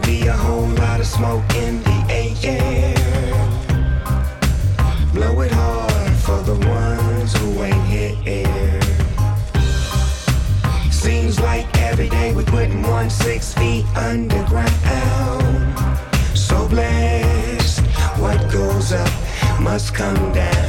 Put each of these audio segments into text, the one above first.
gonna be a whole lot of smoke in the air. Blow it hard for the ones who ain't here. Seems like every day we're putting one six feet underground. So blessed, what goes up must come down.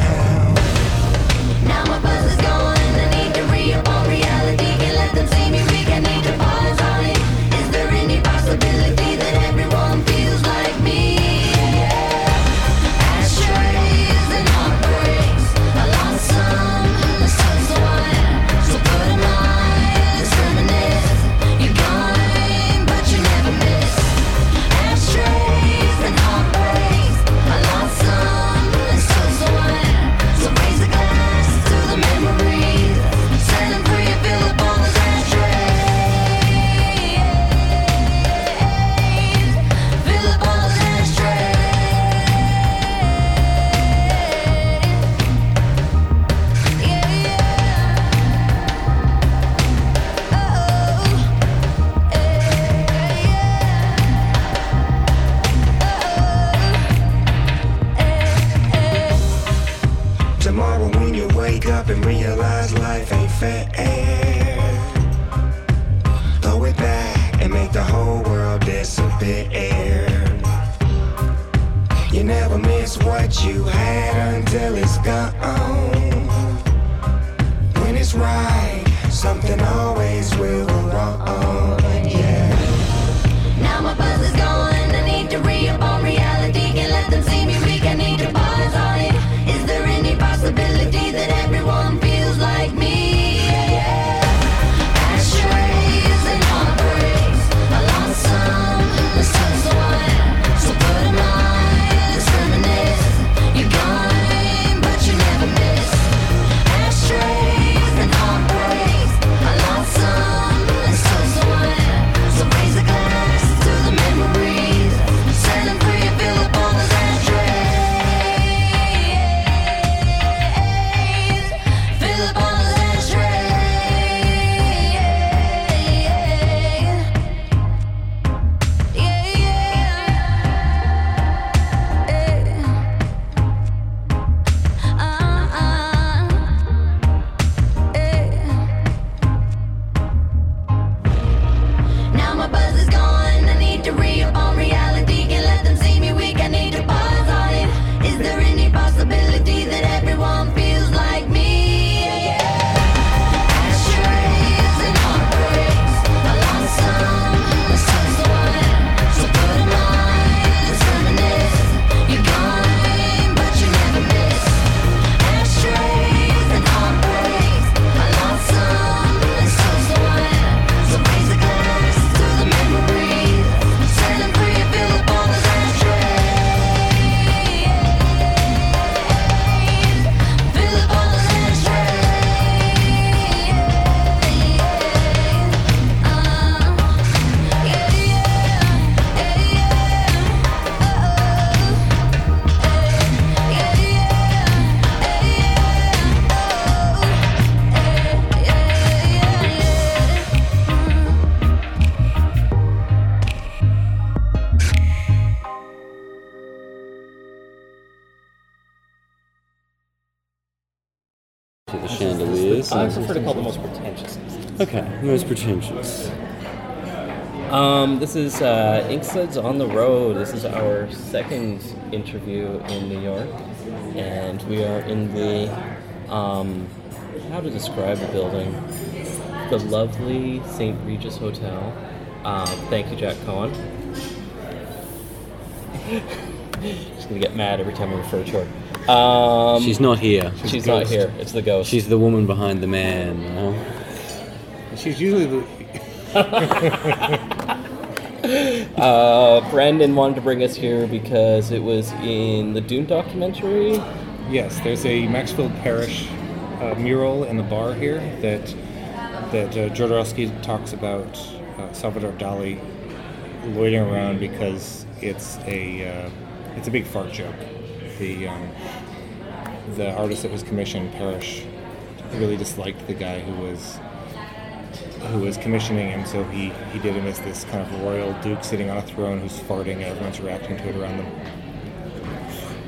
Most pretentious. Um, this is uh, on the Road. This is our second interview in New York, and we are in the um, how to describe the building? The lovely St. Regis Hotel. Um, thank you, Jacq Cohen. She's gonna get mad every time I refer to her. Um, She's not here. she's not here. It's the ghost. She's the woman behind the man. you know? She's usually the. Uh, Brandon wanted to bring us here because it was in the Dune documentary. Yes, there's a Maxfield Parrish uh, mural in the bar here that that uh, Jodorowsky talks about uh, Salvador Dali loitering around because it's a uh, it's a big fart joke. The um, the artist that was commissioned, Parrish, really disliked the guy who was who was commissioning him. So he he did him as this kind of royal duke sitting on a throne who's farting and everyone's reacting to it around them.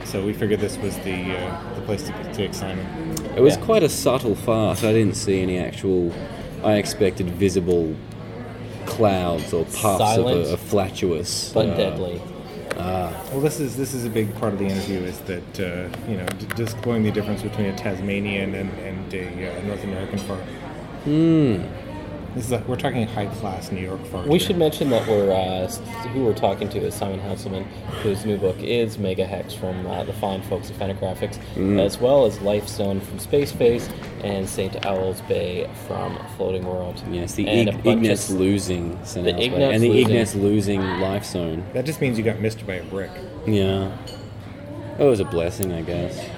So we figured this was the uh, the place to take Simon. It was Yeah. quite a subtle fart. I didn't see any actual. I expected visible clouds or puffs of a, a flatuous. but uh, deadly. Well, this is this is a big part of the interview is that uh, you know d- just exploring the difference between a Tasmanian and, and a uh, North American fart. Hmm. This is a, we're talking high class New York fart. We here. should mention that we're uh, who we're talking to is Simon Hanselmann, whose new book is Mega Hex from uh, the fine folks at Fantagraphics, as well as Life Zone from Space Face and St. Owl's Bay from Floating World. Yes, the and Ig- bunch of Ignatz losing St. The Elsewhere, Ignatz and the losing. Ignatz losing life zone. That just means you got missed by a brick. Yeah. It was a blessing, I guess.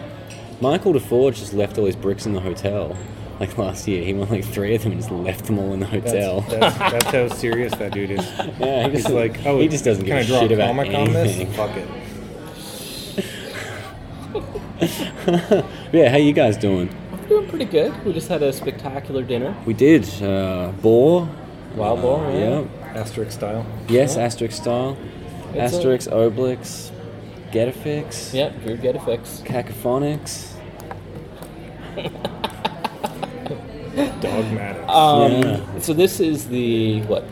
Michael DeForge just left all his bricks in the hotel. Like last year, he won like three of them and just left them all in the hotel. that's, that's how serious that dude is. Yeah, he He's like, oh, he just doesn't can give a I draw shit about comic on anything." this? Fuck it. yeah, how you guys doing? I'm doing pretty good. We just had a spectacular dinner. We did. Uh, boar. Wild boar, Uh, yeah. Asterix style. Yes, Yeah. Asterix style. It's a- Asterix, Obelix, Getafix, Yep, Drew get a fix. Cacofonix. Dogmatix. Um, Yeah. So this is the what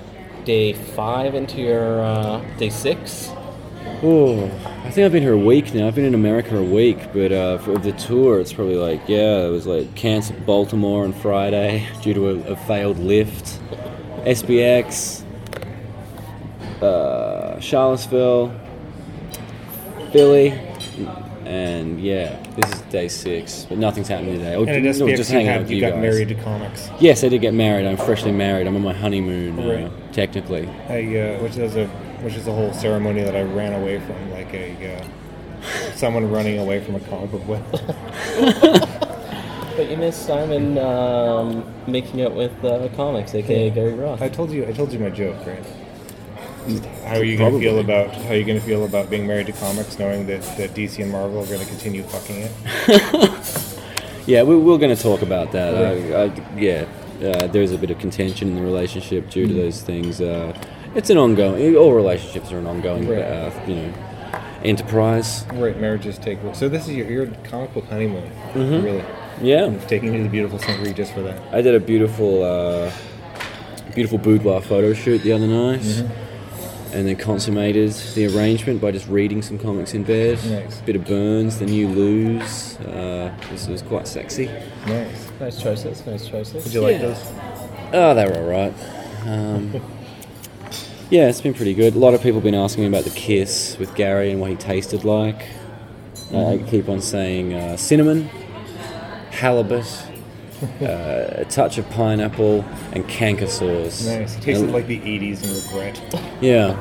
day five into your uh, day six. Oh, I think I've been here a week now. I've been in America a week, but uh, for the tour, it's probably like yeah, it was like cancelled Baltimore on Friday due to a, a failed lift. SPX, uh, Charlottesville, Philly, and yeah, this is day six, but nothing's happening today. Or, and at no, just hanging out with you, you got guys. married to comics. Yes, I did get married. I'm freshly married. I'm on my honeymoon, uh, technically. I, uh, which is a which is a whole ceremony that I ran away from, like a uh, someone running away from a comic book web. But you missed Simon um, making out with uh, comics, aka Gary Groth. I told you, I told you my joke, right? How are you gonna feel about how are you gonna feel about being married to comics, knowing that, that DC and Marvel are gonna continue fucking it? Yeah, we, we're going to talk about that. I, I, yeah, uh, there's a bit of contention in the relationship due to those things. Uh, it's an ongoing. All relationships are an ongoing, Right. uh, you know, enterprise. Right, marriages take. So this is your, your comic book honeymoon, really. Yeah, I'm taking you to the beautiful. Reed just for that. I did a beautiful, uh, beautiful boudoir photo shoot the other night, and then consummated the arrangement by just reading some comics in bed. Nice. Bit of Burns, then you lose. Uh, this was quite sexy. Nice. nice choices, nice choices. Did you like Yeah. those? Oh, they were all right. Um, yeah, it's been pretty good. A lot of people have been asking me about the kiss with Gary and what he tasted like. Uh, I keep on saying uh, cinnamon, halibut, uh, a touch of pineapple, and canker sauce. Nice. It tasted And- like the '80s and regret. yeah,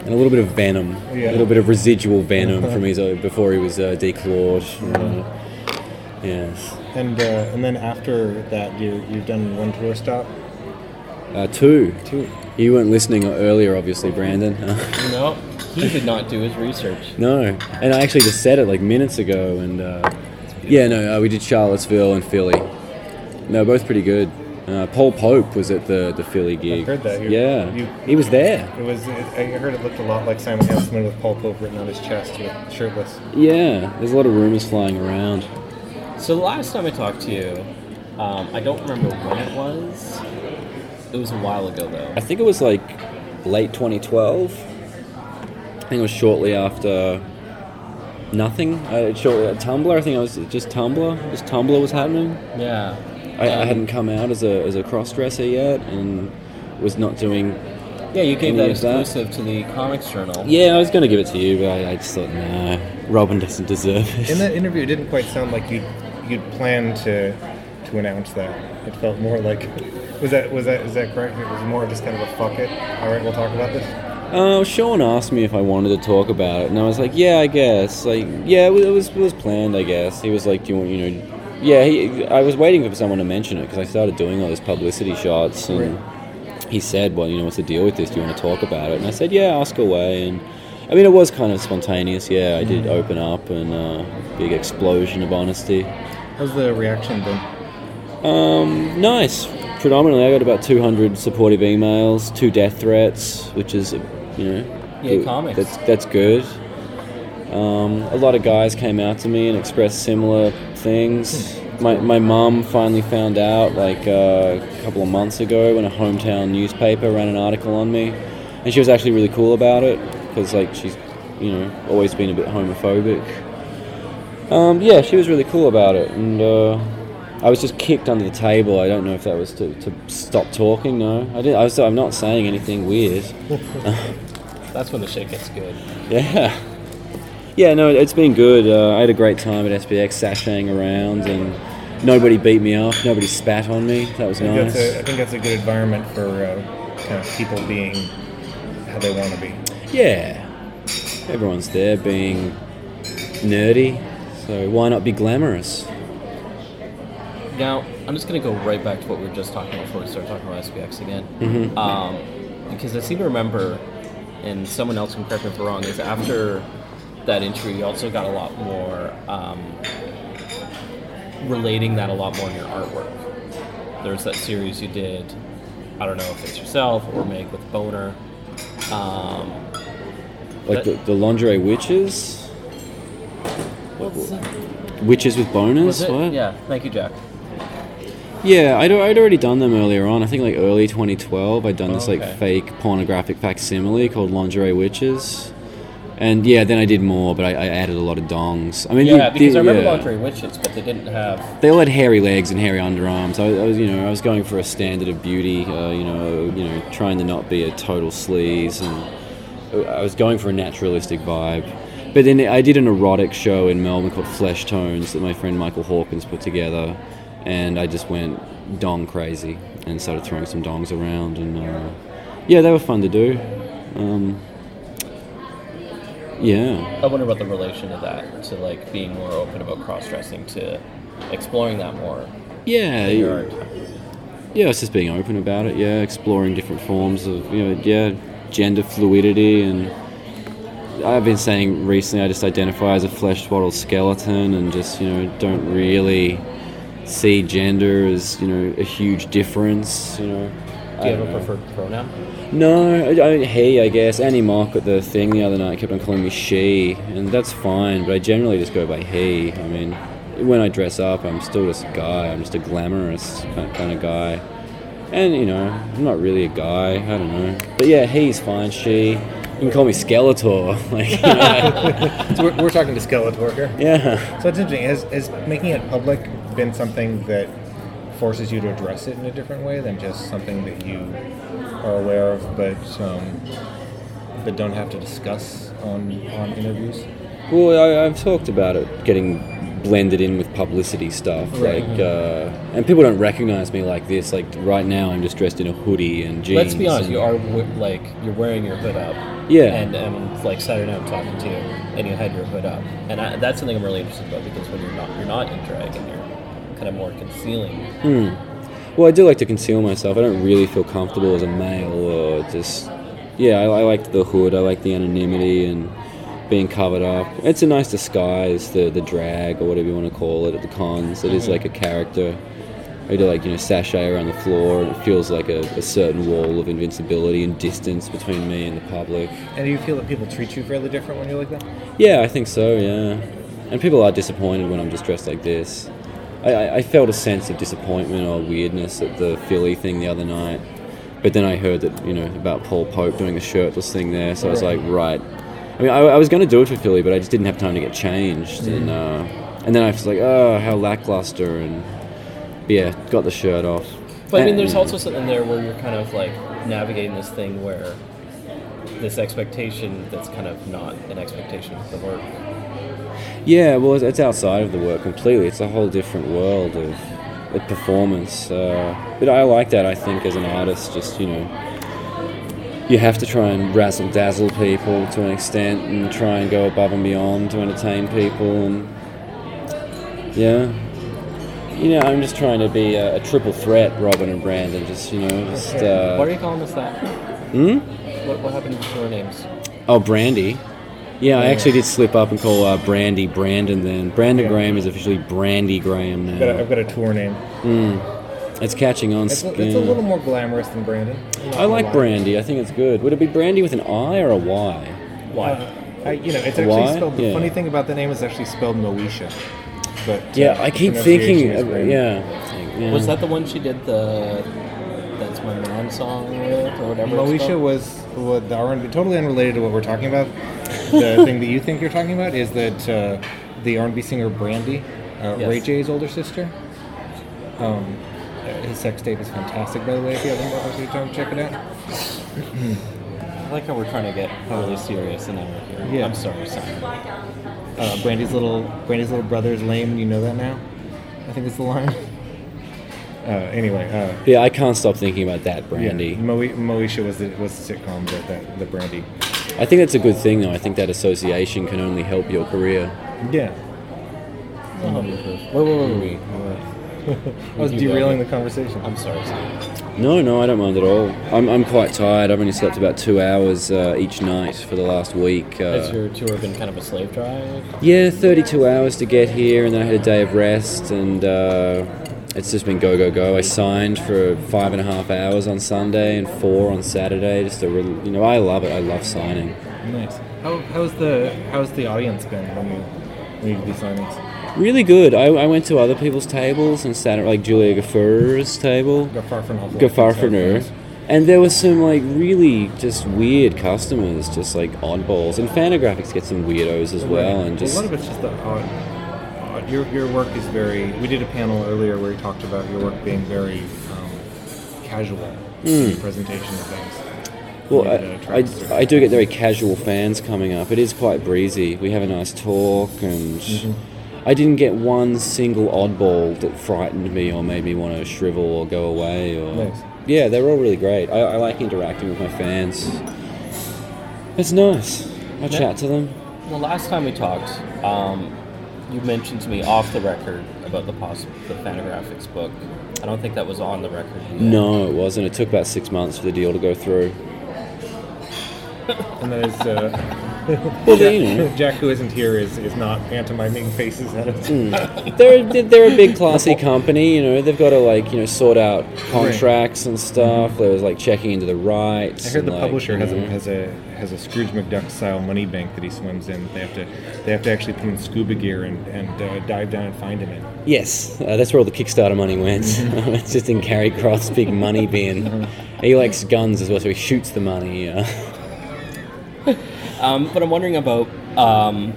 and a little bit of venom, Yeah. a little bit of residual venom from his uh, before he was uh, declawed. Uh, yes, And uh, and then after that, you you've done one tour stop. uh, two. Two. You weren't listening earlier, obviously, Brandon. No, he did not do his research. No, and I actually just said it like minutes ago, and uh, yeah, no, uh, we did Charlottesville and Philly. No, both pretty good. Uh, Paul Pope was at the the Philly gig. heard that. You- yeah, you- he was there. It was. It, I heard it looked a lot like Simon Hanselmann with Paul Pope written on his chest, with shirtless. Yeah, there's a lot of rumors flying around. So the last time I talked to you, um, I don't remember when it was. It was a while ago though. I think it was like late 2012. I think it was shortly after nothing. Uh, shortly at Tumblr. I think I was just Tumblr. Just Tumblr was happening. Yeah. I, I Um, hadn't come out as a as a cross dresser yet, and was not doing Yeah, you gave any that of that. exclusive to the Comics Journal. Yeah, I was going to give it to you, but I, I just thought, nah, Robin doesn't deserve it. In that interview, it didn't quite sound like you'd you'd planned to to announce that. It felt more like was that was that is that correct? It was more just kind of a fuck it. All right, we'll talk about this. Uh, Sean asked me if I wanted to talk about it, and I was like, yeah, I guess. Like, yeah, it was, it was planned, I guess. He was like, do you want, you know, yeah, he, I was waiting for someone to mention it because I started doing all these publicity shots, and he said, well, you know, what's the deal with this? Do you want to talk about it? And I said, yeah, ask away. And I mean, it was kind of spontaneous, yeah. I did open up, and uh, big explosion of honesty. How's the reaction been? Um, nice. Predominantly, I got about 200 supportive emails, two death threats, which is, you know, good- comics. That's that's good. Um, a lot of guys came out to me and expressed similar things. My my mum finally found out like uh, a couple of months ago when a hometown newspaper ran an article on me, and she was actually really cool about it because like she's, you know, always been a bit homophobic. Um, yeah, she was really cool about it, and uh, I was just kicked under the table. I don't know if that was to, to stop talking. No, I didn't. I was. I'm not saying anything weird. That's when the shit gets good. Yeah. Yeah, no, it's been good. Uh, I had a great time at SPX, sashaying around, and nobody beat me up. Nobody spat on me. That was I nice. that's a, I think that's a good environment for uh, kind of people being how they want to be. Yeah. Everyone's there being nerdy, so why not be glamorous? Now, I'm just going to go right back to what we were just talking about before we start talking about SPX again. Mhm. Um, because I seem to remember, and someone else can correct me if I'm wrong, is after that entry, you also got a lot more um, relating that a lot more in your artwork. There's that series you did, I don't know if it's yourself or Meg with Boner. Um, Like the, the lingerie witches? what's that? Witches with boners? What? Yeah, thank you, Jacq. Yeah, I'd, I'd already done them earlier on. I think like early 2012, I'd done this Okay. like fake pornographic facsimile called Lingerie Witches. And yeah, then I did more, but I, I added a lot of dongs. I mean, Yeah, because I remember yeah. Lingerie Witches, but they didn't have. They all had hairy legs and hairy underarms. I, I was, you know, I was going for a standard of beauty. Uh, you know, you know, trying to not be a total sleaze, and I was going for a naturalistic vibe. But then I did an erotic show in Melbourne called Flesh Tones that my friend Michael Hawkins put together, and I just went dong crazy and started throwing some dongs around, and uh, yeah, they were fun to do. Um, yeah. I wonder about the relation of that to like being more open about cross dressing to exploring that more Yeah, in your art. Yeah, it's just being open about it. Yeah, exploring different forms of you know, yeah, gender fluidity, and I've been saying recently I just identify as a flesh swaddled skeleton, and just you know don't really see gender as you know a huge difference. You know. Do you have a preferred pronoun? No, I, I, he, I guess. Annie Mok at the thing the other night kept on calling me she, and that's fine, but I generally just go by he. I mean, when I dress up, I'm still just a guy. I'm just a glamorous kind kind of guy. And, you know, I'm not really a guy. I don't know. But yeah, he's fine. She. You can call me Skeletor. Like, you know. So we're, we're talking to Skeletor here. yeah. So it's interesting. Has, has making it public been something that forces you to address it in a different way than just something that you are aware of, but um, but don't have to discuss on on interviews? Well, I, I've talked about it getting blended in with publicity stuff, Right. like, uh, and people don't recognize me like this. Like right now, I'm just dressed in a hoodie and jeans. Let's be honest. You are w- like you're wearing your hood up. Yeah. And and like Saturday night I'm talking to you, and you had your hood up, and I, that's something I'm really interested about because when you're not you're not in drag and kind of more concealing. Hmm. Well, I do like to conceal myself. I don't really feel comfortable as a male, or just yeah. I, I like the hood. I like the anonymity and being covered up. It's a nice disguise, the the drag or whatever you want to call it at the cons. It is like a character. I do like you know sashay around the floor, and it feels like a, a certain wall of invincibility and distance between me and the public. And do you feel that people treat you fairly different when you're like that? Yeah, I think so. Yeah, and people are disappointed when I'm just dressed like this. I, I, felt a sense of disappointment or weirdness at the Philly thing the other night, but then I heard that you know about Paul Pope doing the shirtless thing there, so I was like, right. I mean, I, I was going to do it for Philly, but I just didn't have time to get changed, and uh, and then I was like, oh, how lackluster, and yeah, got the shirt off. But I mean, there's also something there where you're kind of like navigating this thing where this expectation that's kind of not an expectation of the work. Yeah, well, it's- outside of the work completely. It's a whole different world of, of performance. Uh, but I like that. I think as an artist, just you know, you have to try and razzle dazzle people to an extent, and try and go above and beyond to entertain people. And yeah, you know, I'm just trying to be a, a triple threat, Robin and Brandon. Just you know, just Why are uh, you calling us that? hmm? What, what happened to your names? oh, Brandy. Yeah, I actually did slip up and call uh, Brandy Brandon then. Brandon Yeah. Graham is officially Brandy Graham I've got a, now. I've got a tour name. It's catching on. It's a, it's a little more glamorous than Brandon. I'm not I gonna like lie. Brandy. I think it's good. Would it be Brandy with an I or a Y? Why? Uh, I, you know, it's actually Why? spelled. The Yeah. funny thing about the name is actually spelled Moesha. But uh, Yeah, I keep thinking. Of, yeah. Yeah. Was that the one she did the "That's My Man" song with, or whatever? Moesha called? was what the R&B, totally unrelated to what we're talking about. The thing that you think you're talking about is that uh, the R&B singer Brandy, uh, Yes. Ray J's older sister. Um, uh, his sex tape is fantastic, by the way. If you haven't had the time to check it out. I like how we're trying to get really serious and now we're here. Yeah. I'm sorry, Simon. Uh, Brandy's little Brandy's little brother is lame. You know that now. I think it's the line. Uh, anyway, uh, Yeah, I can't stop thinking about that Brandy. Yeah, Moe- Moesha was the was the sitcom that, that the Brandy. I think that's a good thing, though. I think that association can only help your career. Yeah. Mm-hmm. Wait, wait, wait, wait. I was derailing the conversation. I'm sorry, Simon. No, no, I don't mind at all. I'm, I'm quite tired. I've only slept about two hours uh, each night for the last week. Has Uh, your tour been kind of a slave drive? yeah, 32 hours to get here, and then I had a day of rest, and uh, it's just been go, go, go. I signed for five and a half hours on Sunday and four on Saturday. Just a real, you know, I love it. I love signing. Nice. How, how's the how's the audience been when you when you do these signings? Really good. I, I went to other people's tables and sat at like Julia Gfrörer's table. Gafarfernhoff. And there was some like really just weird customers, just like oddballs. And Fantagraphics get some weirdos as well. And just a lot of it's just the odd. odd your your work is very. We did a panel earlier where you talked about your work being very um, casual in presentation of things. Well, I, I, I do get very casual fans coming up. It is quite breezy. We have a nice talk, and I didn't get one single oddball that frightened me or made me want to shrivel or go away. Or Nice. yeah, they're all really great. I, I like interacting with my fans. It's nice. I chat to them. The last time we talked, um, you mentioned to me off the record about the poss- the Fantagraphics book. I don't think that was on the record. yet. No, it wasn't. It took about six months for the deal to go through. And that is. Uh, Well, they, you know, Jacq, who isn't here, is, is not pantomiming faces at us. Hmm. they're they're a big classy company. You know, they've got to like you know sort out contracts and stuff. There was like checking into the rights. I heard the like, publisher you has a has a has a Scrooge McDuck style money bank that he swims in. They have to they have to actually put in scuba gear and, and uh, dive down and find him in. Yes, uh, that's where all the Kickstarter money went. Mm-hmm. it's just in Gary Groth's big money bin. He likes guns as well, so he shoots the money. Uh, Um, but I'm wondering about um,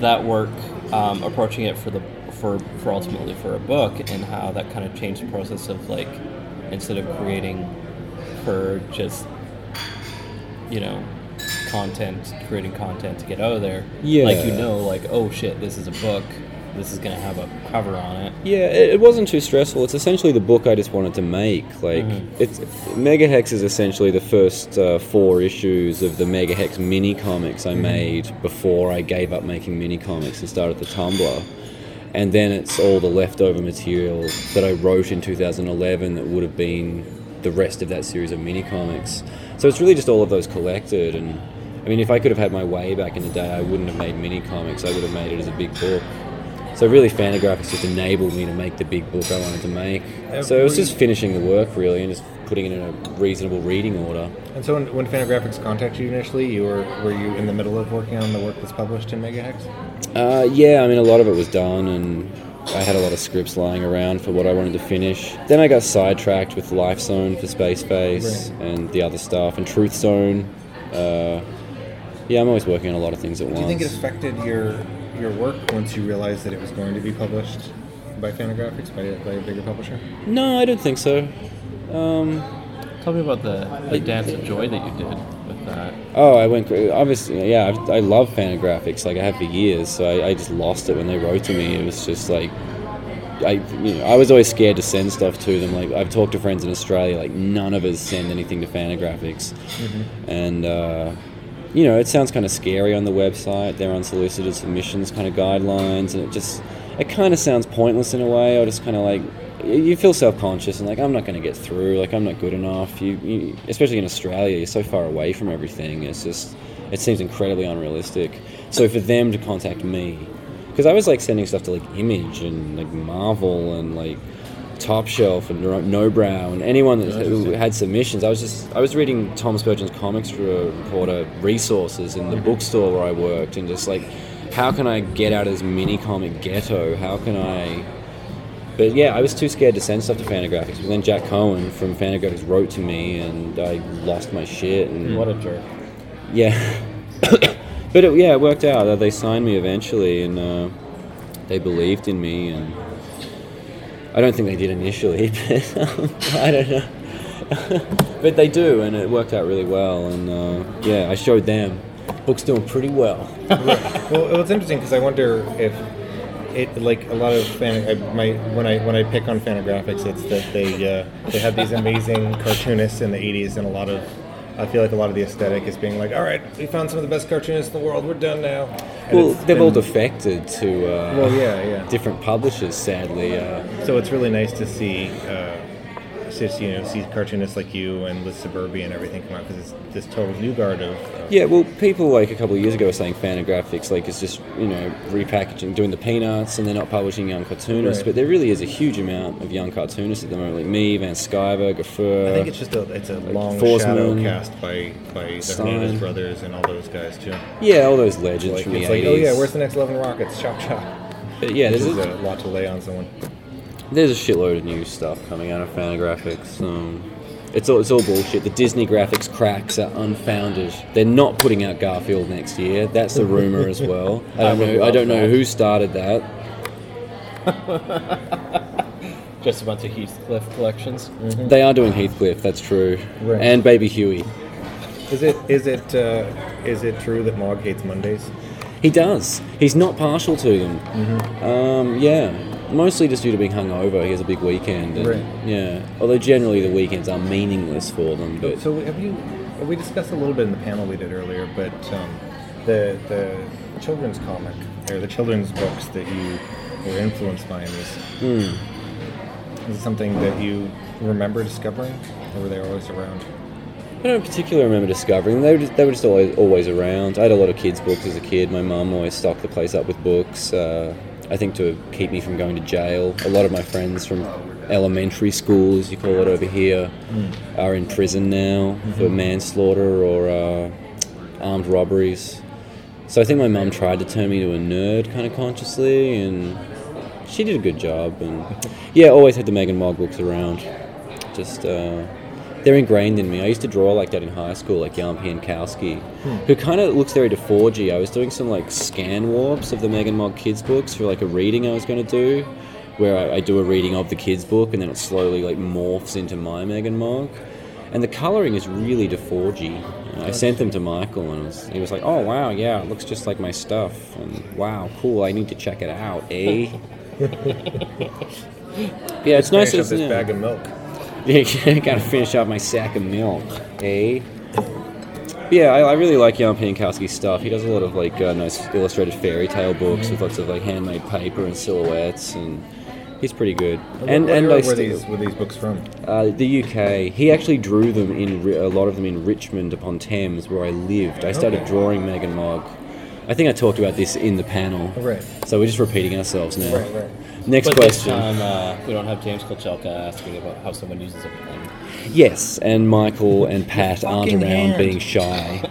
that work, um, approaching it for the for for ultimately for a book, and how that kind of changed the process of like instead of creating for just you know content, creating content to get out of there. Yeah. Like you know, like oh shit, this is a book. This is gonna have a cover on it. Yeah, it, it wasn't too stressful. It's essentially the book I just wanted to make. Like, it's Megahex is essentially the first uh, four issues of the Megahex mini comics I made before I gave up making mini comics and started the Tumblr. And then it's all the leftover material that I wrote in 2011 that would have been the rest of that series of mini comics. So it's really just all of those collected. And I mean, if I could have had my way back in the day, I wouldn't have made mini comics. I would have made it as a big book. So really, Fantagraphics just enabled me to make the big book I wanted to make. So it was just finishing the work really, and just putting it in a reasonable reading order. And so when, when Fantagraphics contacted you initially, you were were you in the middle of working on the work that's published in Megahex? Uh, yeah, I mean, a lot of it was done, and I had a lot of scripts lying around for what I wanted to finish. Then I got sidetracked with Life Zone for Space Face Right. and the other stuff, and Truth Zone. Uh, yeah, I'm always working on a lot of things at once. Do you think it affected your your work once you realized that it was going to be published by Fantagraphics by, a- by a bigger publisher? No, I don't think so. Um, Tell me about the, the dance of joy that you did with that. Oh, I went. cra- Obviously, yeah. I've, I love Fantagraphics. Like I have for years. So I, I just lost it when they wrote to me. It was just like, I, you know, I was always scared to send stuff to them. Like I've talked to friends in Australia. Like none of us send anything to Fantagraphics, and uh, you know, it sounds kind of scary on the website. Their unsolicited submissions kind of guidelines, and it just, it kind of sounds pointless in a way. or just kind of like. You feel self-conscious and like I'm not going to get through. Like I'm not good enough. You, you, especially in Australia, you're so far away from everything. It's just It seems incredibly unrealistic. So for them to contact me, because I was like sending stuff to like Image and like Marvel and like Top Shelf and No- Brow and anyone that who had submissions. I was just I was reading Tom Spurgeon's comics for reporter resources in the bookstore where I worked and just like how can I get out of this mini comic ghetto? How can I but yeah, I was too scared to send stuff to Fantagraphics. But then Jacq Cohen from Fantagraphics wrote to me, and I lost my shit. And What a jerk. yeah, but it, yeah, it worked out. They signed me eventually, and uh, they believed in me. And I don't think they did initially, but um, I don't know. but they do, and it worked out really well. And uh, yeah, I showed them. Book's doing pretty well. Well, it's interesting because I wonder if it like a lot of fan. I, my when I when I pick on Fantagraphics, it's that they uh, they have these amazing cartoonists in the '80s, and a lot of I feel like a lot of the aesthetic is being like, all right, we found some of the best cartoonists in the world. We're done now. And Well, they've all defected to uh, Well, yeah, yeah. different publishers, sadly. Uh, So it's really nice to see, uh, just, you know, see cartoonists like you and Liz Suburbia and everything come out because it's this total new guard of. of Yeah, well, people like a couple of years ago were saying Fantagraphics like is just you know repackaging, doing the peanuts, and they're not publishing young cartoonists. Right. But there really is a huge amount of young cartoonists at the moment, like me, Van Sciver, Gaffer. I think it's just a it's a long Forsman, shadow cast by by the Stein. Hernandez brothers and all those guys too. yeah, all those legends Like, from the it's like, eighties. oh yeah, where's the next Eleven Rockets? Chop chop. But yeah, This there's a lot to lay on someone. There's a shitload of new stuff coming out of Fantagraphics. Um, it's all it's all bullshit. The Disney graphics cracks are unfounded. They're not putting out Garfield next year. That's the rumor as well. I don't know. I don't know who started that. Just a bunch of Heathcliff collections. They are doing Heathcliff. That's true. Right. And Baby Huey. Is it is it uh, is it true that Mogg hates Mondays? He does. He's not partial to them. Um, yeah, mostly just due to being hungover. He has a big weekend. And, Right. Yeah. Although generally the weekends are meaningless for them, but So have you? We discussed a little bit in the panel we did earlier, but um, the the children's comic or the children's books that you were influenced by in this Hmm. is it something that you remember discovering, or were they always around? I don't particularly remember discovering them. They were just, they were just always, always around. I had a lot of kids' books as a kid. My mum always stocked the place up with books. Uh, I think to keep me from going to jail. A lot of my friends from elementary school, as you call it over here, are in prison now for manslaughter or uh, armed robberies. So I think my mum tried to turn me to a nerd kind of consciously, and she did a good job. And yeah, always had the Megan Mogg books around. Just uh, they're ingrained in me. I used to draw like that in high school, like Jan Pieńkowski, who kind of looks very DeForgy. I was doing some like scan warps of the Megan Mogg kids books for like a reading I was going to do, where I, I do a reading of the kids book and then it slowly like morphs into my Megan Mogg. And the coloring is really DeForgy. And I sent them to Michael, and was, he was like, "Oh wow, yeah, it looks just like my stuff." And wow, cool. I need to check it out, eh? yeah, it's nice. Finish up Isn't this it? bag of milk. Yeah, gotta finish up my sack of milk, eh? Yeah, I, I really like Jan Pieńkowski's stuff. He does a lot of like uh, nice illustrated fairy tale books with lots of like handmade paper and silhouettes, and he's pretty good. And what and I were these were these books from? uh, the UK. He actually drew them in a lot of them in Richmond upon Thames, where I lived. I started Okay. drawing Megan Mogg. I think I talked about this in the panel. Right. So we're just repeating ourselves now. Right, right. Next but question. this time, uh, we don't have James Kochalka asking about how someone uses a pen. Yes, and Michael and Pat aren't around hand. being shy.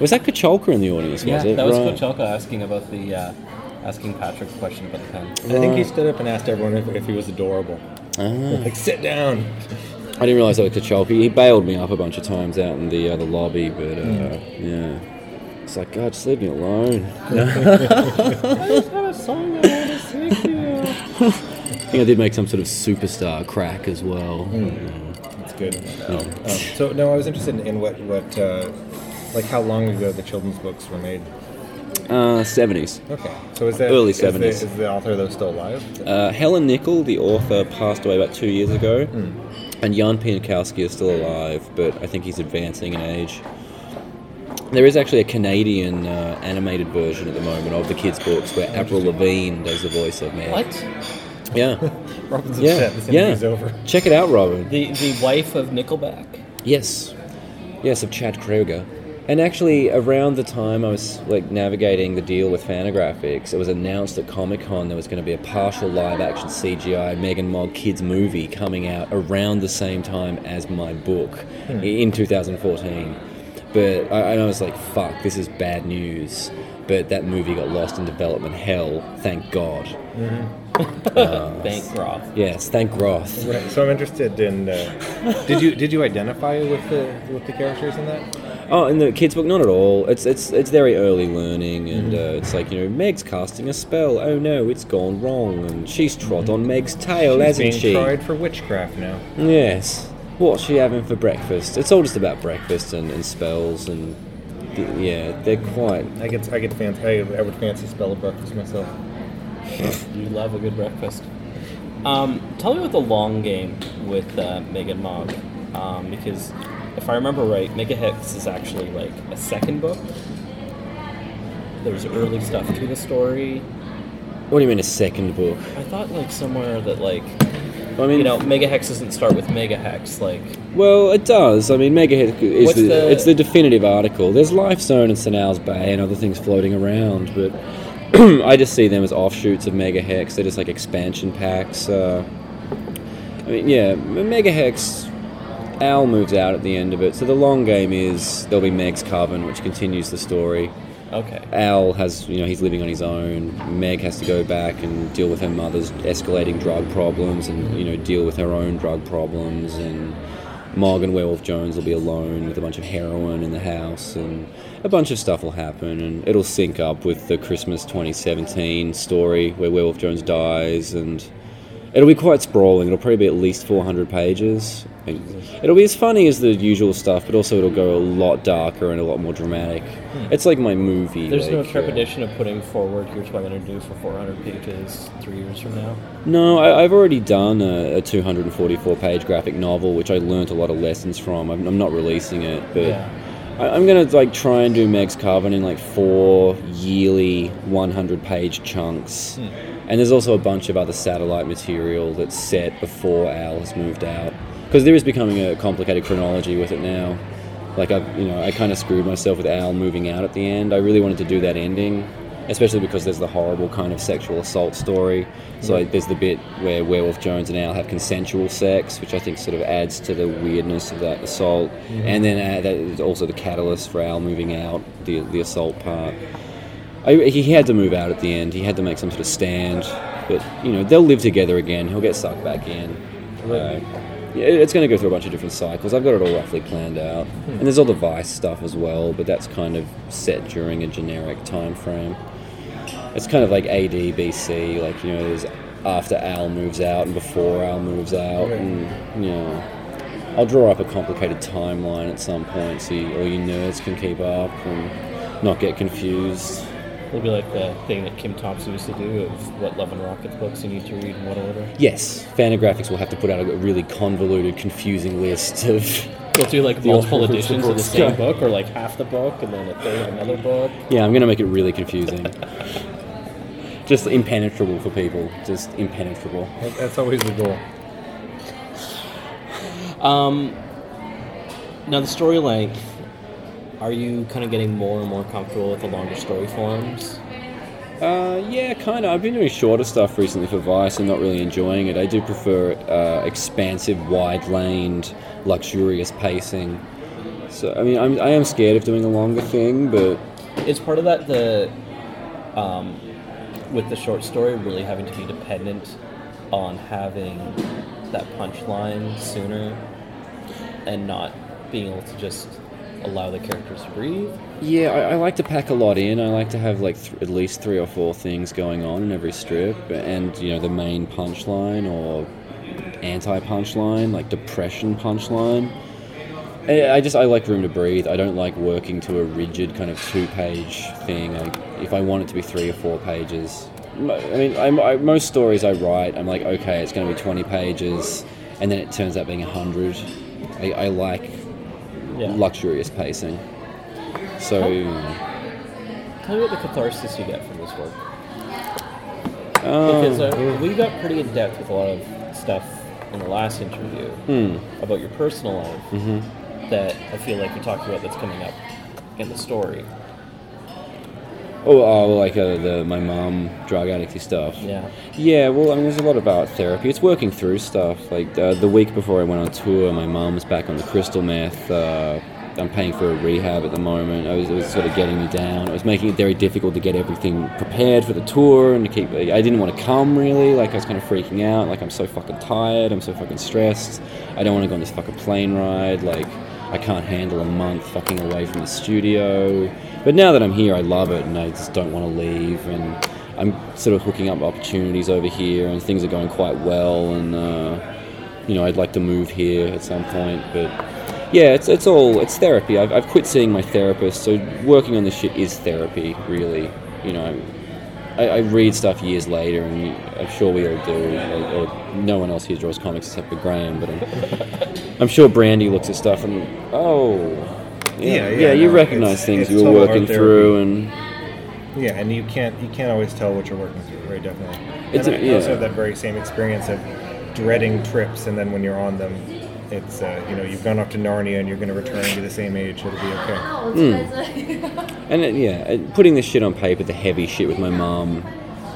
was that Kochalka in the audience? Was it? that was Right. Kochalka asking about the uh, asking Patrick's question about the pen. I think he stood up and asked everyone if, if he was adorable. Ah. Like, sit down. I didn't realize that was Kochalka. He bailed me up a bunch of times out in the uh, the lobby, but uh, yeah. It's like, God, just leave me alone. I just got a think I did make some sort of superstar crack as well. That's good. Um, so no, I was interested in, what what uh, like how long ago the children's books were made. Uh, 70s. Okay, so is that Early is the- 70s. Is the author though still alive? Uh, Helen Nicoll, the author, passed away about two years ago, and Jan Pieńkowski is still alive, but I think he's advancing in age. There is actually a Canadian uh, animated version at the moment of the kids' books where Avril Lavigne does the voice of Meg. What? Yeah, Robin's yeah, upset. This yeah. over. Check it out, Robin. The the wife of Nickelback. Yes, yes, of Chad Kroeger. And actually, around the time I was like navigating the deal with Fantagraphics, it was announced at Comic Con there was going to be a partial live-action CGI Megan Mogg kids movie coming out around the same time as my book i- in 2014. But I, and I was like, "Fuck, this is bad news." But that movie got lost in development hell. Thank God. Thank Groth. Yes, thank Groth. Right. So I'm interested in. Uh, did you did you identify with the with the characters in that? Oh, in the kids' book, not at all. It's it's it's very early learning, and uh, it's like you know, Meg's casting a spell. Oh no, it's gone wrong, and she's trod on Meg's tail, She's hasn't being she? tried for witchcraft now. Yes. What's she having for breakfast? It's all just about breakfast and, and spells, and th- yeah, they're quite. I get I get fancy. I, I would fancy spell of breakfast myself. You love a good breakfast. Um, tell me about the long game with uh, Megan Mogg, um, because if I remember right, Mega Hex is actually like a second book. There's early stuff to the story. What do you mean a second book? I thought like somewhere that like I mean, you know Mega Hex doesn't start with Mega Hex like Well, it does. I mean, Megahex is the, the- it's the definitive article. There's Life Zone and St. Owl's Bay and other things floating around, but I just see them as offshoots of Megahex. They're just like expansion packs. Uh, I mean, yeah, Megahex. Al moves out at the end of it, so the long game is there'll be Meg's Coven, which continues the story. Okay Al has, you know, he's living on his own. Meg has to go back and deal with her mother's escalating drug problems and, you know, deal with her own drug problems. And Morgan Werewolf Jones will be alone with a bunch of heroin in the house. And a bunch of stuff will happen. And it'll sync up with the Christmas 2017 story where Werewolf Jones dies. And it'll be quite sprawling. It'll probably be at least 400 pages. It'll be as funny as the usual stuff, but also it'll go a lot darker and a lot more dramatic. It's like my movie. there's no like, uh, trepidation of putting forward here's what I'm going to do for 400 pages three years from now No, I, I've already done a, a 244 page graphic novel, which I learned a lot of lessons from. I'm, I'm not releasing it, but Yeah. I, I'm gonna like try and do Meg's Coven in like four yearly 100 page chunks. And there's also a bunch of other satellite material that's set before Al has moved out, because there is becoming a complicated chronology with it now. Like I, you know, I kind of screwed myself with Al moving out at the end. I really wanted to do that ending, especially because there's the horrible kind of sexual assault story. So there's the bit where Werewolf Jones and Al have consensual sex, which I think sort of adds to the weirdness of that assault. And then uh, that is also the catalyst for Al moving out, the the assault part. I, he had to move out at the end. He had to make some sort of stand. But you know, they'll live together again. He'll get sucked back in. Uh, yeah, it's going to go through a bunch of different cycles. I've got it all roughly planned out, and there's all the Vice stuff as well. But that's kind of set during a generic time frame. It's kind of like AD BC, like you know, there's after Al moves out and before Al moves out, and you know, I'll draw up a complicated timeline at some point so you, all you nerds can keep up and not get confused. It'll be like the thing that Kim Thompson used to do of what Love and Rockets books you need to read in what order. Yes, Fantagraphics will have to put out a really convoluted, confusing list of. Go through like multiple order of the editions of the books. same book, or like half the book and then a third of another book. Yeah, I'm going to make it really confusing. Just impenetrable for people. Just impenetrable. That's always the goal. Um, now the story length. Are you kind of getting more and more comfortable with the longer story forms? Uh, yeah, kind of. I've been doing shorter stuff recently for Vice and not really enjoying it. I do prefer uh, expansive, wide-laned, luxurious pacing. So, I mean, I'm, I am scared of doing a longer thing, but It's part of that the, um, with the short story really having to be dependent on having that punchline sooner, and not being able to just allow the characters to breathe? yeah, I, I like to pack a lot in. I like to have like th- at least three or four things going on in every strip, and you know, the main punchline or anti-punchline, like depression punchline. I just I like room to breathe. I don't like working to a rigid kind of two-page thing. I, if I want it to be three or four pages, I mean, I, most stories I write, I'm like, okay, it's going to be 20 pages, and then it turns out being 100. I, I like Yeah. luxurious pacing. So, Tell me what the catharsis you get from this work. um, Because uh, we got pretty in depth with a lot of stuff in the last interview hmm, about your personal life mhm. that I feel like we talked about that's coming up in the story. Oh, oh like uh, the my mom drug addicty stuff. Yeah. Yeah, well, I mean, there's a lot about therapy. It's working through stuff. Like uh, the week before I went on tour, my mom was back on the crystal meth. Uh, I'm paying for a rehab at the moment. I was, it was sort of getting me down. It was making it very difficult to get everything prepared for the tour and to keep. I didn't want to come really. Like I was kind of freaking out. Like I'm so fucking tired. I'm so fucking stressed. I don't want to go on this fucking plane ride. Like I can't handle a month fucking away from the studio. But now that I'm here, I love it, and I just don't want to leave. And I'm sort of hooking up opportunities over here, and things are going quite well. And uh, you know, I'd like to move here at some point. But yeah, it's it's all it's therapy. I've, I've quit seeing my therapist, so working on this shit is therapy, really. You know, I, I read stuff years later, and I'm sure we all do. Or, or no one else here draws comics except for Graham, but I'm, I'm sure Brandy looks at stuff and oh, Yeah, yeah, yeah, you no, recognize it's- things it's you were working through, and Yeah, and you can't you can't always tell what you're working through, very definitely. It's and a- I yeah. also have that very same experience of dreading trips, and then when you're on them, it's uh, you know you've gone off to Narnia and you're going to return to the same age, it'll be okay. And it, yeah, putting this shit on paper, the heavy shit with my mom,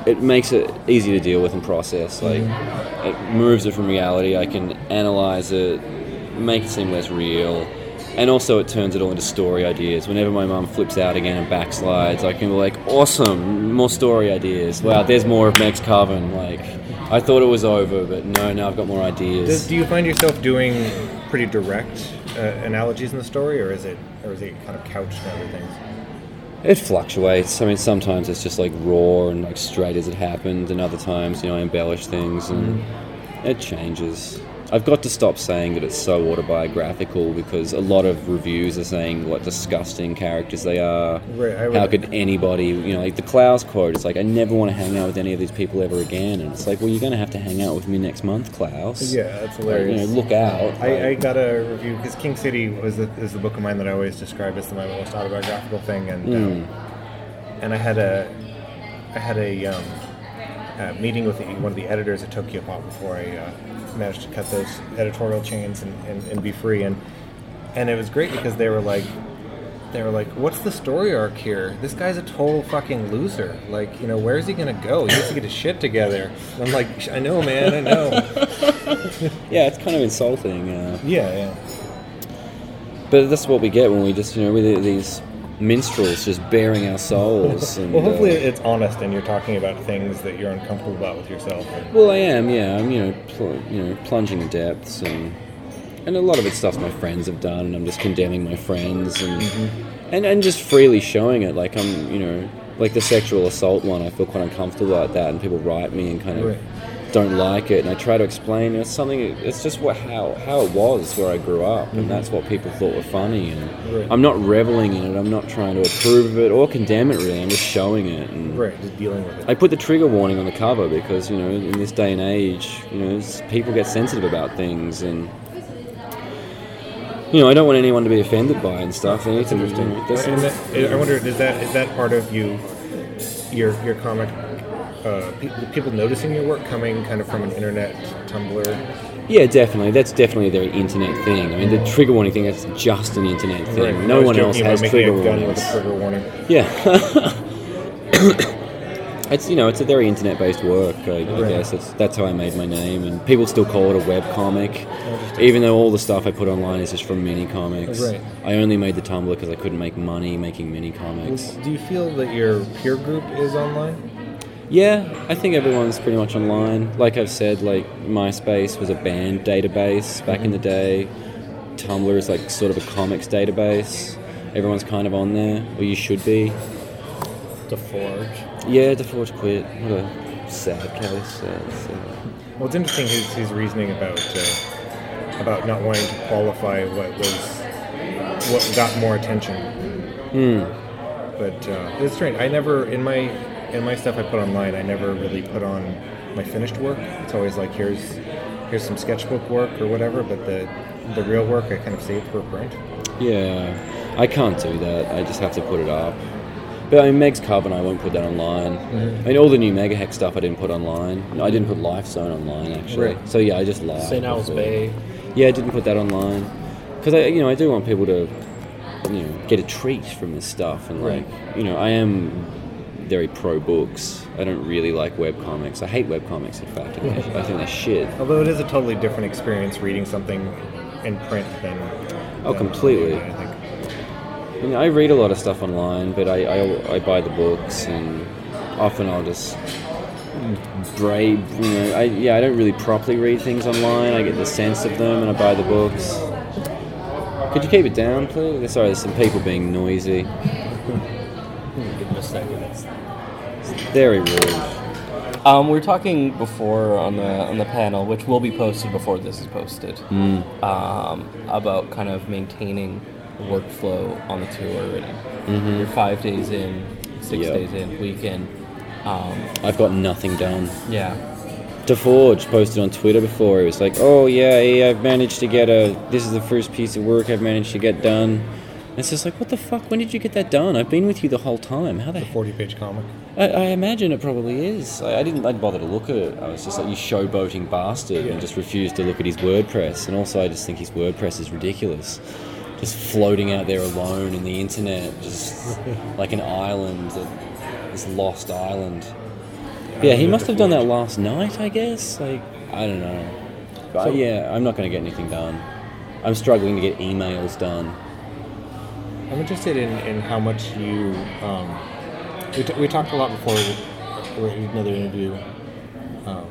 it makes it easy to deal with and process. Like, it moves it from reality. I can analyze it, make it seem less real, and also it turns it all into story ideas. Whenever my mom flips out again and backslides, I can be like, awesome, more story ideas. Wow, there's more of Meg's Coven. Like, I thought it was over, but no, now I've got more ideas. Does, do you find yourself doing pretty direct uh, analogies in the story, or is it or is it kind of couched in other things? It fluctuates. I mean, sometimes it's just like raw and like straight as it happened, and other times, you know, I embellish things, and it changes. I've got to stop saying that it's so autobiographical because a lot of reviews are saying what disgusting characters they are. Right, How could anybody, you know, like the Klaus quote? It's like I never want to hang out with any of these people ever again, and it's like, well, you're going to have to hang out with me next month, Klaus. Yeah, that's Like, you know, hilarious. look out. I, I got a review because King City was the, is the book of mine that I always describe as my most autobiographical thing, and Hmm. um, and I had a I had a, um, a meeting with the, one of the editors at Tokyo Pop before I uh, managed to cut those editorial chains and, and, and be free, and and it was great because they were like. They were like, "What's the story arc here? This guy's a total fucking loser. Like, you know, where's he gonna go? He has to get his shit together." And I'm like, "I know, man. I know." yeah, it's kind of insulting. Uh, yeah, yeah. But that's what we get when we just, you know, with these minstrels just bearing our souls. And, Well, hopefully uh, it's honest, and you're talking about things that you're uncomfortable about with yourself. And, well, I am, yeah. I'm, you know, pl- you know, plunging in depths, and and a lot of it's stuff my friends have done, and I'm just condemning my friends, and Mm-hmm. and and just freely showing it. Like I'm, you know, like the sexual assault one. I feel quite uncomfortable about that, and people write me and kind of. Right. Don't like it, and I try to explain. It's something. It's just what how how it was where I grew up, and that's what people thought were funny. And Mm-hmm. Right. I'm not reveling in it. I'm not trying to approve of it or condemn it. Really, I'm just showing it. And right, just dealing with it. I put the trigger warning on the cover because you know in this day and age, you know, people get sensitive about things, and you know I don't want anyone to be offended by it and stuff. They need to, you know, that's- and that, I wonder, is that is that part of you, your your comic, uh, pe- people noticing your work coming kind of from an internet Tumblr? yeah, definitely. That's definitely their internet thing. I mean, the trigger warning thing. That's just an internet thing. Right. No one else has trigger warnings. trigger warning. Yeah. it's you know it's a very internet-based work. I, I Right. guess it's, that's how I made my name, and people still call it a web comic, even though all the stuff I put online is just from mini comics. Right. I only made the Tumblr because I couldn't make money making mini comics. Do you feel that your peer group is online? Yeah, I think everyone's pretty much online. Like I've said, like MySpace was a band database back in the day. Tumblr is like sort of a comics database. Everyone's kind of on there, or you should be. DeForge. Yeah, DeForge quit. What a sad case. So- Well, it's interesting his, his reasoning about uh, about not wanting to qualify what was what got more attention. But uh, it's strange. I never in my in my stuff I put online. I never really put on my finished work. It's always like here's here's some sketchbook work or whatever. But the the real work I kind of save for print. Yeah, I can't do that. I just have to put it up. But I mean, Meg's Coven, I won't put that online. Mm-hmm. I mean, all the new Megahex stuff I didn't put online. No, I didn't put Life Zone online actually. Right. So yeah, I just lied. St. Owl's. Bay. Yeah, I didn't put that online because I, you know, I do want people to you know get a treat from this stuff and Right. like you know I am very pro books. I don't really like web comics. I hate web comics. In fact, I think, they're- I think they're shit. Although it is a totally different experience reading something in print than. Oh, than completely. I think. I, mean, I read a lot of stuff online, but I, I, I buy the books, and often I'll just brave. You know, I, yeah, I don't really properly read things online. I get the sense of them, and I buy the books. Could you keep it down, please? Sorry, there's some people being noisy. Give it a second. Very rude. Um, we were talking before on the on the panel, which will be posted before this is posted, um, about kind of maintaining workflow on the tour. And You're five days in, six Yeah. days in, weekend. Um, I've got nothing done. yeah, DeForge posted on Twitter before. He was like, "Oh yeah, yeah, I've managed to get a. This is the first piece of work I've managed to get done." And it's just like, what the fuck? When did you get that done? I've been with you the whole time. How the The 40 page comic. I, I imagine it probably is. I, I didn't. I didn't bother to look at it. I was just like, you showboating bastard, and just refused to look at his WordPress. And also, I just think his WordPress is ridiculous. Just floating out there alone in the internet, just like an island, this lost island. Yeah, he must have done that last night, I guess. Like, I don't know. But So- yeah, I'm not going to get anything done. I'm struggling to get emails done. I'm interested in, in how much you. Um, we, t- we talked a lot before. We we- another interview. Um,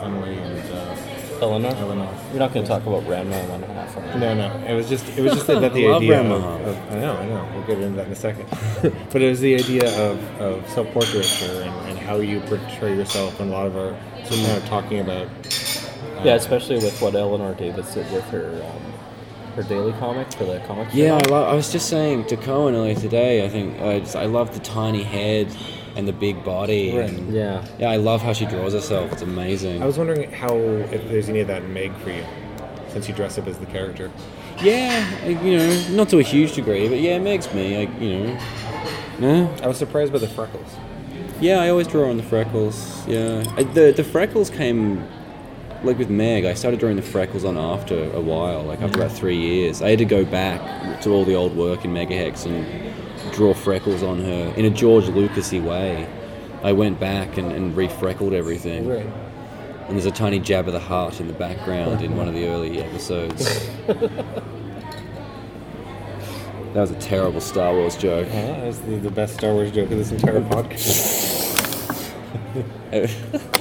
Emily and uh, Eleanor. Eleanor. We're not going to talk about Ranma one and a half. Right? No, no. It was just it was just that, that the I love idea of, Mahal. of- I know, I know. We'll get into that in a second. but it was the idea of, of self portraiture and, and how you portray yourself and a lot of our so we're kind of talking about Yeah, especially with what Eleanor Davis did with her um, her daily comic for the comic. Yeah, I, lo- I was just saying to Cohen earlier today. I think I, just, I love the tiny head and the big body. Right. And, yeah. yeah, I love how she draws herself. It's amazing. I was wondering how if there's any of that in Meg for you, since you dress up as the character. yeah, you know, not to a huge degree, but yeah, Meg's me. I, you know, no. I was surprised by the freckles. Yeah, I always draw on the freckles. Yeah, I, the the freckles came like with Meg. I started drawing the freckles on after a while, like after about three years. I had to go back to all the old work in Megahex and draw freckles on her in a George Lucasy way. I went back and, and refreckled everything. And there's a tiny jab of the heart in the background in one of the early episodes. that was a terrible Star Wars joke. Yeah, that was the, the best Star Wars joke of this entire podcast.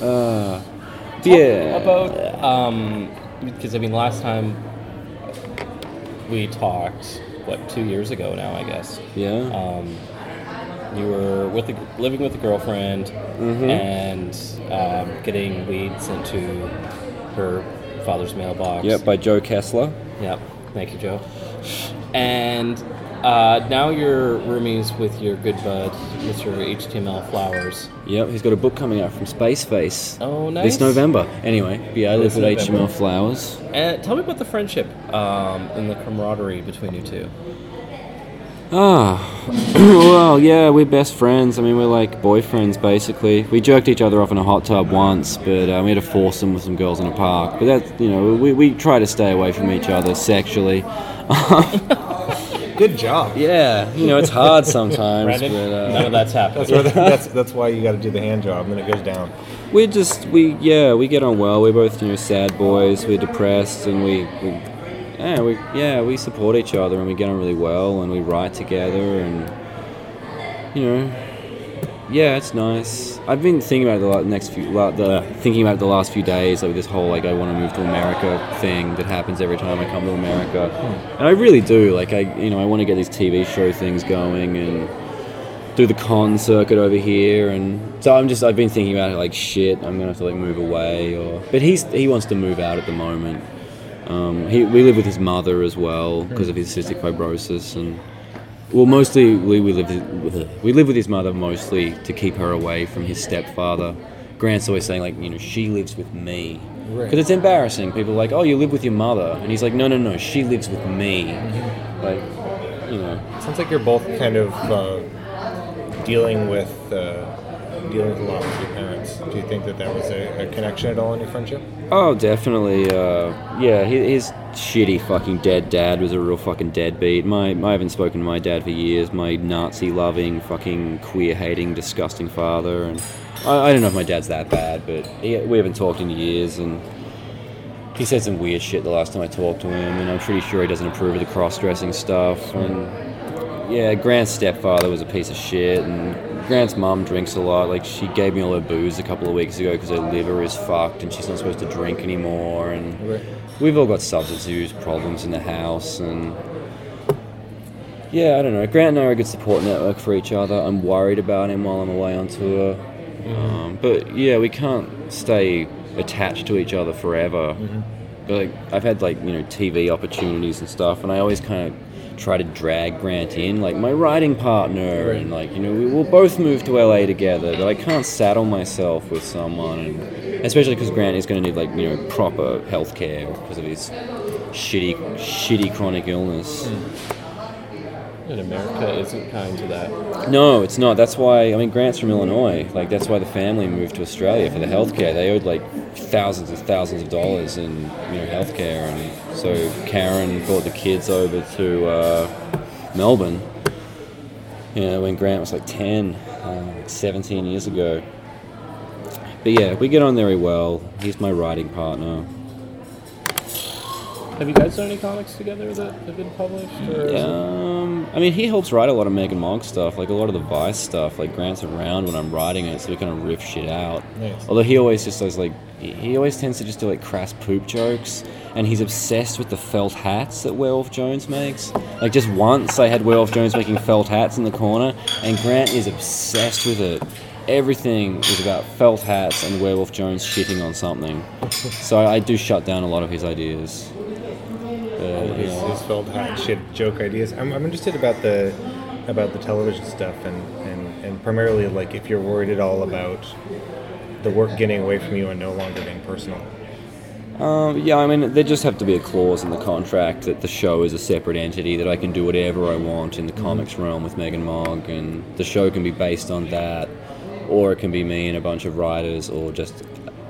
uh, yeah. About um, because I mean, last time we talked, what two years ago now, I guess. Yeah. Um, you were with a, living with a girlfriend Mm-hmm. and um, getting weeds into her father's mailbox. Yep, by Joe Kessler. Yep. Thank you, Joe. And uh, now you're roomies with your good bud, Mr. HTML Flowers. Yep, he's got a book coming out from Space Face Oh, nice. this November. Anyway, yeah, I live with November. HTML Flowers. And tell me about the friendship um, and the camaraderie between you two. Ah, well, yeah, we're best friends. I mean, we're like boyfriends, basically. We jerked each other off in a hot tub once, but uh, we had a foursome with some girls in a park. But that's, you know, we, we try to stay away from each other sexually. Good job. yeah, you know, it's hard sometimes, Brandon, but uh, none of that's happened. That's, where the, that's that's why you got to do the hand job, and then it goes down. we're just, we, yeah, we get on well. We're both, you know, sad boys. We're depressed, and we, we yeah, we, yeah, we support each other, and we get on really well, and we write together, and you know, yeah, it's nice. I've been thinking about it the la- next few, la- the thinking about it the last few days, like this whole like I want to move to America thing that happens every time I come to America, and I really do. Like I, you know, I want to get these TV show things going and do the con circuit over here, and so I'm just I've been thinking about it like shit. I'm gonna have to like move away, or but he's he wants to move out at the moment. Um, he, we live with his mother as well because of his cystic fibrosis, and well, mostly we, we live with we live with his mother mostly to keep her away from his stepfather. Grant's always saying like, you know, she lives with me because Right. it's embarrassing. People are like, oh, you live with your mother, and he's like, no, no, no, she lives with me. Like, you know, Sounds like you're both kind of uh, dealing with uh, dealing with a lot with your parents. Do you think that that was a, a connection at all in your friendship? Oh, definitely. Uh, yeah, his shitty fucking dead dad was a real fucking deadbeat. My, I haven't spoken to my dad for years. My Nazi-loving, fucking queer-hating, disgusting father. And I, I don't know if my dad's that bad, but he, we haven't talked in years. And he said some weird shit the last time I talked to him. And I'm pretty sure he doesn't approve of the cross-dressing stuff. And yeah, Grant's stepfather was a piece of shit, and Grant's mum drinks a lot. Like she gave me all her booze a couple of weeks ago because her liver is fucked and she's not supposed to drink anymore. And. We've all got substance use problems in the house, and yeah, I don't know. Grant and I are a good support network for each other. I'm worried about him while I'm away on tour, um, but yeah, we can't stay attached to each other forever. But like, I've had like you know TV opportunities and stuff, and I always kind of try to drag Grant in, like my writing partner, and like you know we will both move to LA together. But I can't saddle myself with someone, and especially because Grant is going to need like you know proper health care because of his shitty, shitty chronic illness. Hmm. And America isn't kind to that. No, it's not. That's why I mean Grant's from Illinois. Like that's why the family moved to Australia for the healthcare. They owed like thousands and thousands of dollars in you know healthcare, and so Karen brought the kids over to uh, Melbourne. You know, when Grant was like 10, uh, 17 years ago. But yeah, we get on very well. He's my writing partner. Have you guys done any comics together that have been published? Um, I mean, he helps write a lot of Meg and Mogg stuff, like a lot of the Vice stuff. Like Grant's around when I'm writing it, so we kind of riff shit out. Nice. Although he always just does like, he- always tends to just do like crass poop jokes, and he's obsessed with the felt hats that Werewolf Jones makes. Like just once, I had Werewolf Jones making felt hats in the corner, and Grant is obsessed with it. Everything is about felt hats and Werewolf Jones shitting on something. So I do shut down a lot of his ideas. All yeah. his felt hat shit joke ideas. I'm, I'm interested about the about the television stuff and, and, and primarily like if you're worried at all about the work getting away from you and no longer being personal. Um, yeah, I mean, there just have to be a clause in the contract that the show is a separate entity, that I can do whatever I want in the comics realm with Meg and Mogg, and the show can be based on that, or it can be me and a bunch of writers, or just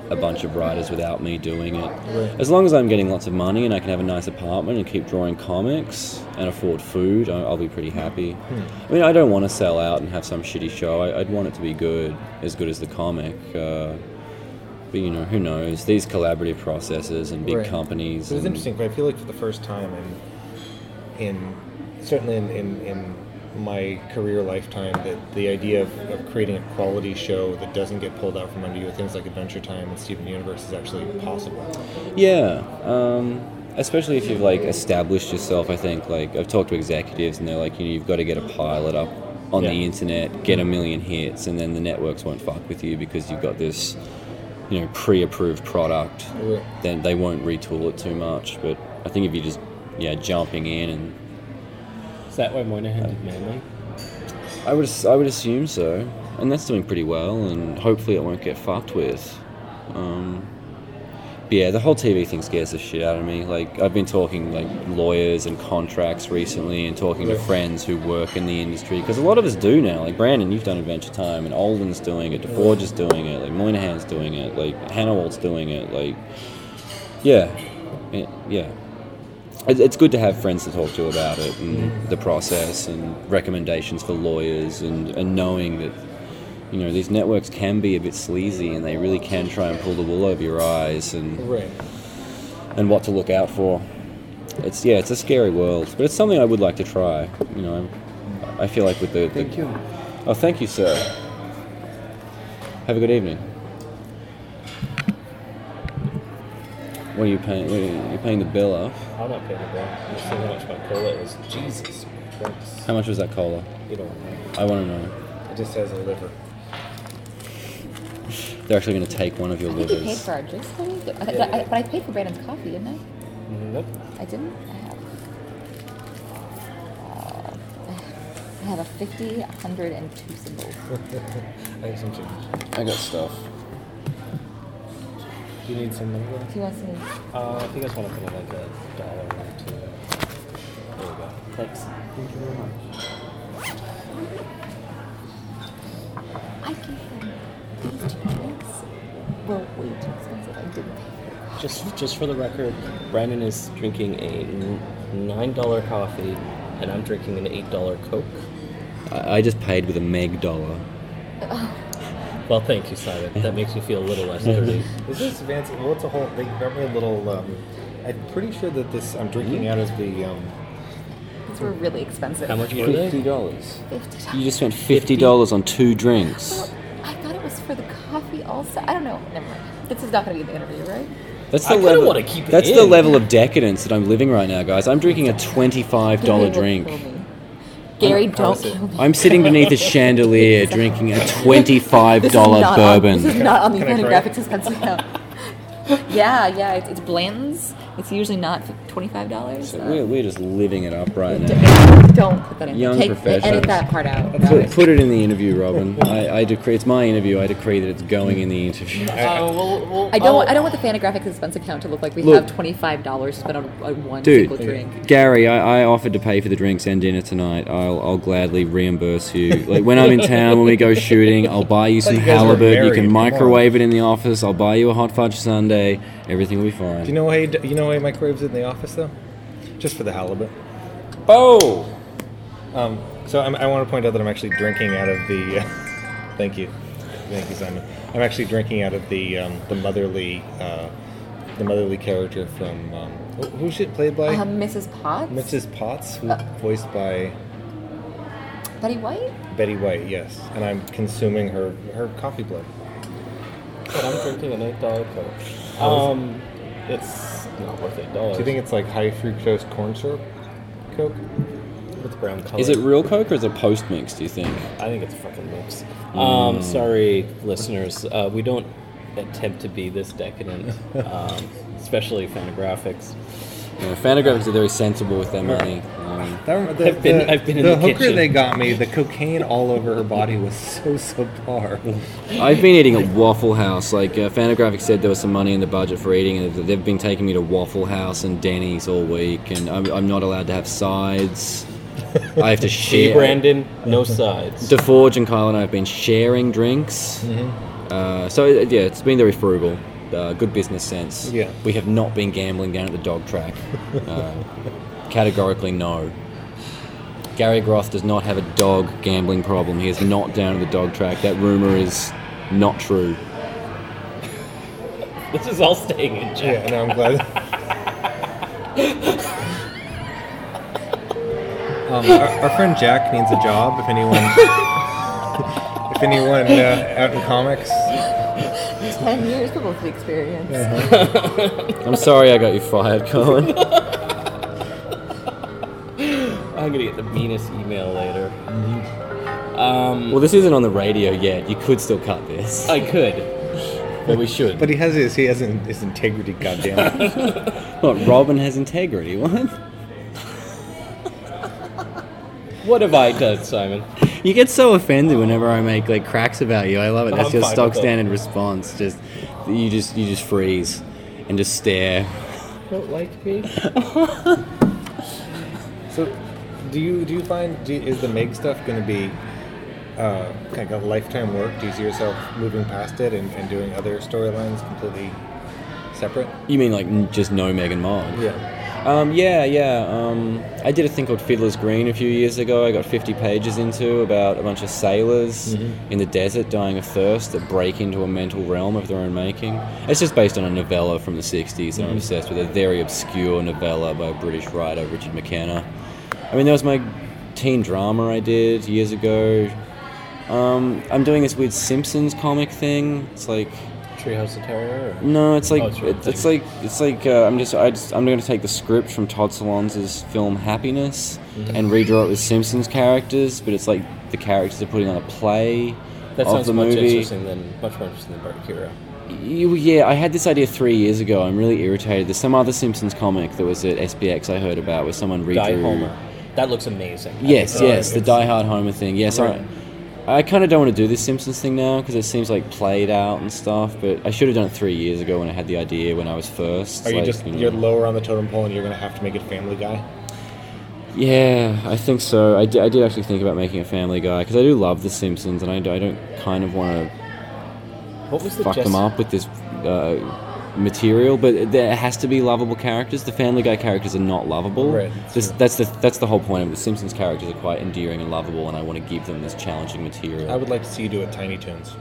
a bunch of writers without me doing it. As long as I'm getting lots of money and I can have a nice apartment and keep drawing comics and afford food, I'll be pretty happy. I mean, I don't want to sell out and have some shitty show. I- I'd want it to be good, as good as the comic. Uh, but you know, who knows? These collaborative processes and big Right. companies. It was and- interesting, but I feel like for the first time in, in certainly in, in, in my career lifetime, that the idea of, of creating a quality show that doesn't get pulled out from under you with things like Adventure Time and Steven Universe is actually possible. Yeah, um, especially if you've like established yourself. I think like I've talked to executives and they're like, you know, you've got to get a pilot up on the internet, get a million hits, and then the networks won't fuck with you because you've got this, you know, pre-approved product. Right. Then they won't retool it too much. But I think if you're just yeah jumping in and Is that why Moynihan did Manly? I would I would assume so, and that's doing pretty well, and hopefully it won't get fucked with. Um, but yeah, the whole TV thing scares the shit out of me. Like I've been talking like lawyers and contracts recently, and talking to friends who work in the industry because a lot of us do now. Like Brandon, you've done Adventure Time, and Alden's doing it, DeForge is doing it, like Moynihan's doing it, like Hanawalt's doing it. Like yeah, yeah. yeah. It- It's good to have friends to talk to about it and the process and recommendations for lawyers and, and knowing that you know these networks can be a bit sleazy and they really can try and pull the wool over your eyes and Right. and what to look out for. It's yeah, it's a scary world, but it's something I would like to try. You know, I feel like with the, the Thank you. oh, thank you, sir. Have a good evening. What are you paying? What are you, you're paying the bill off? I'm not paying the bill. I'm just seeing how much my cola is. Jesus Christ. How much was that cola? You don't know. I want to know. It just has a liver. They're actually going to take one of your I think you paid livers. for our drinks, didn't you? I- I- But I paid for Brandon's coffee, didn't I? Nope. I didn't. I have. Uh, I have a 50, 100, and two symbols. I have some change. I got stuff. Do you need some money? He. Uh, I think I just want to put in like a dollar or two. There we go. Thanks. Thank you very much. I gave him these two drinks. Well, way too expensive. I didn't pay. Just, just for the record, Brandon is drinking a nine dollar coffee, and I'm drinking an eight dollar Coke. I, I just paid with a meg dollar. Oh. Well, thank you, Simon. That makes me feel a little less dirty. Is this fancy? Well, it's a whole. They got me a little. Um, I'm pretty sure that this. I'm drinking out of the. Um, These were really expensive. How much were they? Fifty dollars. Fifty dollars. You just spent fifty dollars on two drinks. Well, I thought it was for the coffee also. I don't know. Never mind. This is not going to be in the interview, right? That's the kinda level. wanna keep it that's the level of decadence that I'm living right now, guys. I'm drinking a twenty-five dollar Gary will drink. Kill me. Gary, don't kill me. I'm sitting beneath a chandelier drinking a twenty-five This is dollar not on- bourbon. this is not on the Can I Fanny try it? Graphics expensive account. yeah, yeah. It's, it's Blanton's. It's usually not twenty-five dollars. So we're, we're just living it up right now. Don't put that in. Young Take, professionals. Edit that part out. Put, put it in the interview, Robin. I, I decree it's my interview. I decree that it's going in the interview. Oh, well, well, I don't. I'll- want, I don't oh. want the Fantagraphics expense account to look like we Look. have twenty-five dollars spent on, on one Dude, single drink. Gary, I, I offered to pay for the drinks and dinner tonight. I'll, I'll gladly reimburse you. Like when I'm in town, when we go shooting, I'll buy you some you guys were halibut. You married, can come microwave it in the office. I'll buy you a hot fudge sundae. Everything will be fine. do you know how you, d- you know how he microwaves it in the office though? Just for the halibut. Oh, Um, so I'm, I want to point out that I'm actually drinking out of the. thank you, thank you, Simon. I'm actually drinking out of the um, the motherly uh, the motherly character from um, who- who's it played by? Um, Mrs. Potts. Mrs. Potts, who Uh. voiced by Betty White. Betty White. Yes, and I'm consuming her her coffee blood. But I'm drinking an eight dollar Coke. Um, it's not worth eight dollars. Do you think it's like high fructose corn syrup Coke? it's brown color? is it real Coke or is it post mix? Do you think? I think it's a fucking mix. Um, sorry, listeners. Uh, we don't attempt to be this decadent, um, especially Fantagraphics. You know, Fantagraphics are very sensible with their money. Um, That, the, I've been- the, I've been in the the hooker kitchen. they got me. The cocaine all over her body was so subpar. I've been eating at Waffle House. Like uh, Fantagraphics said, there was some money in the budget for eating, and they've been taking me to Waffle House and Denny's all week, and I'm, I'm not allowed to have sides. I have to See, share. Brandon, no sides. DeForge and Kyle and I have been sharing drinks. Uh, so uh, yeah, it's been very frugal. Uh, good business sense. Yeah. We have not been gambling down at the dog track. Uh, categorically no. Gary Groth does not have a dog gambling problem. He is not down at the dog track. That rumor is not true. This is all staying in check. Yeah, no, I'm glad. um, our, our friend Jacq needs a job. If anyone, if anyone uh, out in comics, Ten years for both the experience. I'm sorry I got you fired, Colin. I'm gonna get the meanest email later. Um, well, this isn't on the radio yet. You could still cut this. I could, but we should. but he has his he has in- his integrity. Goddamn. it. What, Robin has integrity. What? What have I done, Simon? You get so offended whenever I make like cracks about you. I love it. That's I'm your fine stock with it. standard response. Just you just you just freeze and just stare. Don't like me? so, do you do you find do you, is the Meg stuff going to be uh, kind of a lifetime work? Do you see yourself moving past it and, and doing other storylines completely separate? You mean like n- just no Meg and Mogg? Yeah. Um, yeah, yeah. Um, I did a thing called Fiddler's Green a few years ago. I got 50 pages into about a bunch of sailors in the desert dying of thirst that break into a mental realm of their own making. It's just based on a novella from the 60s that I'm obsessed with, a very obscure novella by a British writer, Richard McKenna. I mean, that was my teen drama I did years ago. Um, I'm doing this weird Simpsons comic thing. It's like Treehouse of Terror? Or? no, it's like Oh, it's it's, like it's like uh, I'm just I just I'm going to take the script from Todd Solondz's film Happiness Mm-hmm. and redraw it with Simpsons characters, but it's like the characters are putting on a play That of sounds the much movie. interesting than much more interesting than Bart yeah, I had this idea three years ago. I'm really irritated. There's some other Simpsons comic that was at SPX I heard about where someone redrew. Die Homer. That looks amazing. Yes, yes, the Die Hard Homer thing. Yes, Right. I, I kind of don't want to do this Simpsons thing now because it seems like played out and stuff. But I should have done it three years ago when I had the idea when I was first. Are you like, just you know. you're lower on the totem pole and you're going to have to make it Family Guy? Yeah, I think so. I did, I did actually think about making a Family Guy because I do love The Simpsons and I, do, I don't kind of want to What was the fuck Jess- them up with this uh, material, but there has to be lovable characters. The Family Guy characters are not lovable. Right, that's that's the that's the whole point of it. The Simpsons characters are quite endearing and lovable, and I want to give them this challenging material. I would like to see you do it Tiny Toons.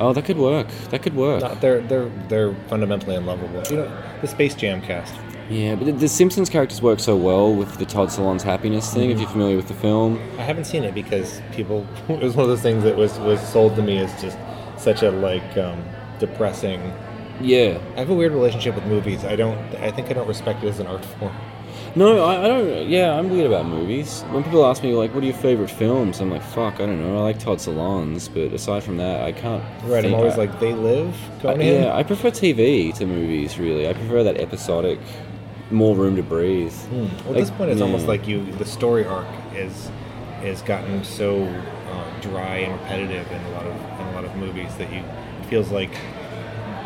oh, that could work. That could work. No, they're they're they're fundamentally unlovable. You know, the Space Jam cast. Yeah, but the, Simpsons characters work so well with the Todd Solondz happiness thing. If you're familiar with the film, I haven't seen it because people. It was one of those things that was was sold to me as just such a like um, depressing. Yeah. I have a weird relationship with movies. I don't. I think I don't respect it as an art form. No, I, I don't. Yeah, I'm weird about movies. When people ask me like, "What are your favorite films?" I'm like, "Fuck, I don't know. I like Todd Solondz, but aside from that, I can't." Right. I'm always I- like, they live. I- yeah, I prefer TV to movies. Really, I prefer that episodic, more room to breathe. Hmm. Well, at this point, it's almost like you. The story arc is has gotten so uh, dry and repetitive in a lot of in a lot of movies that you it feels like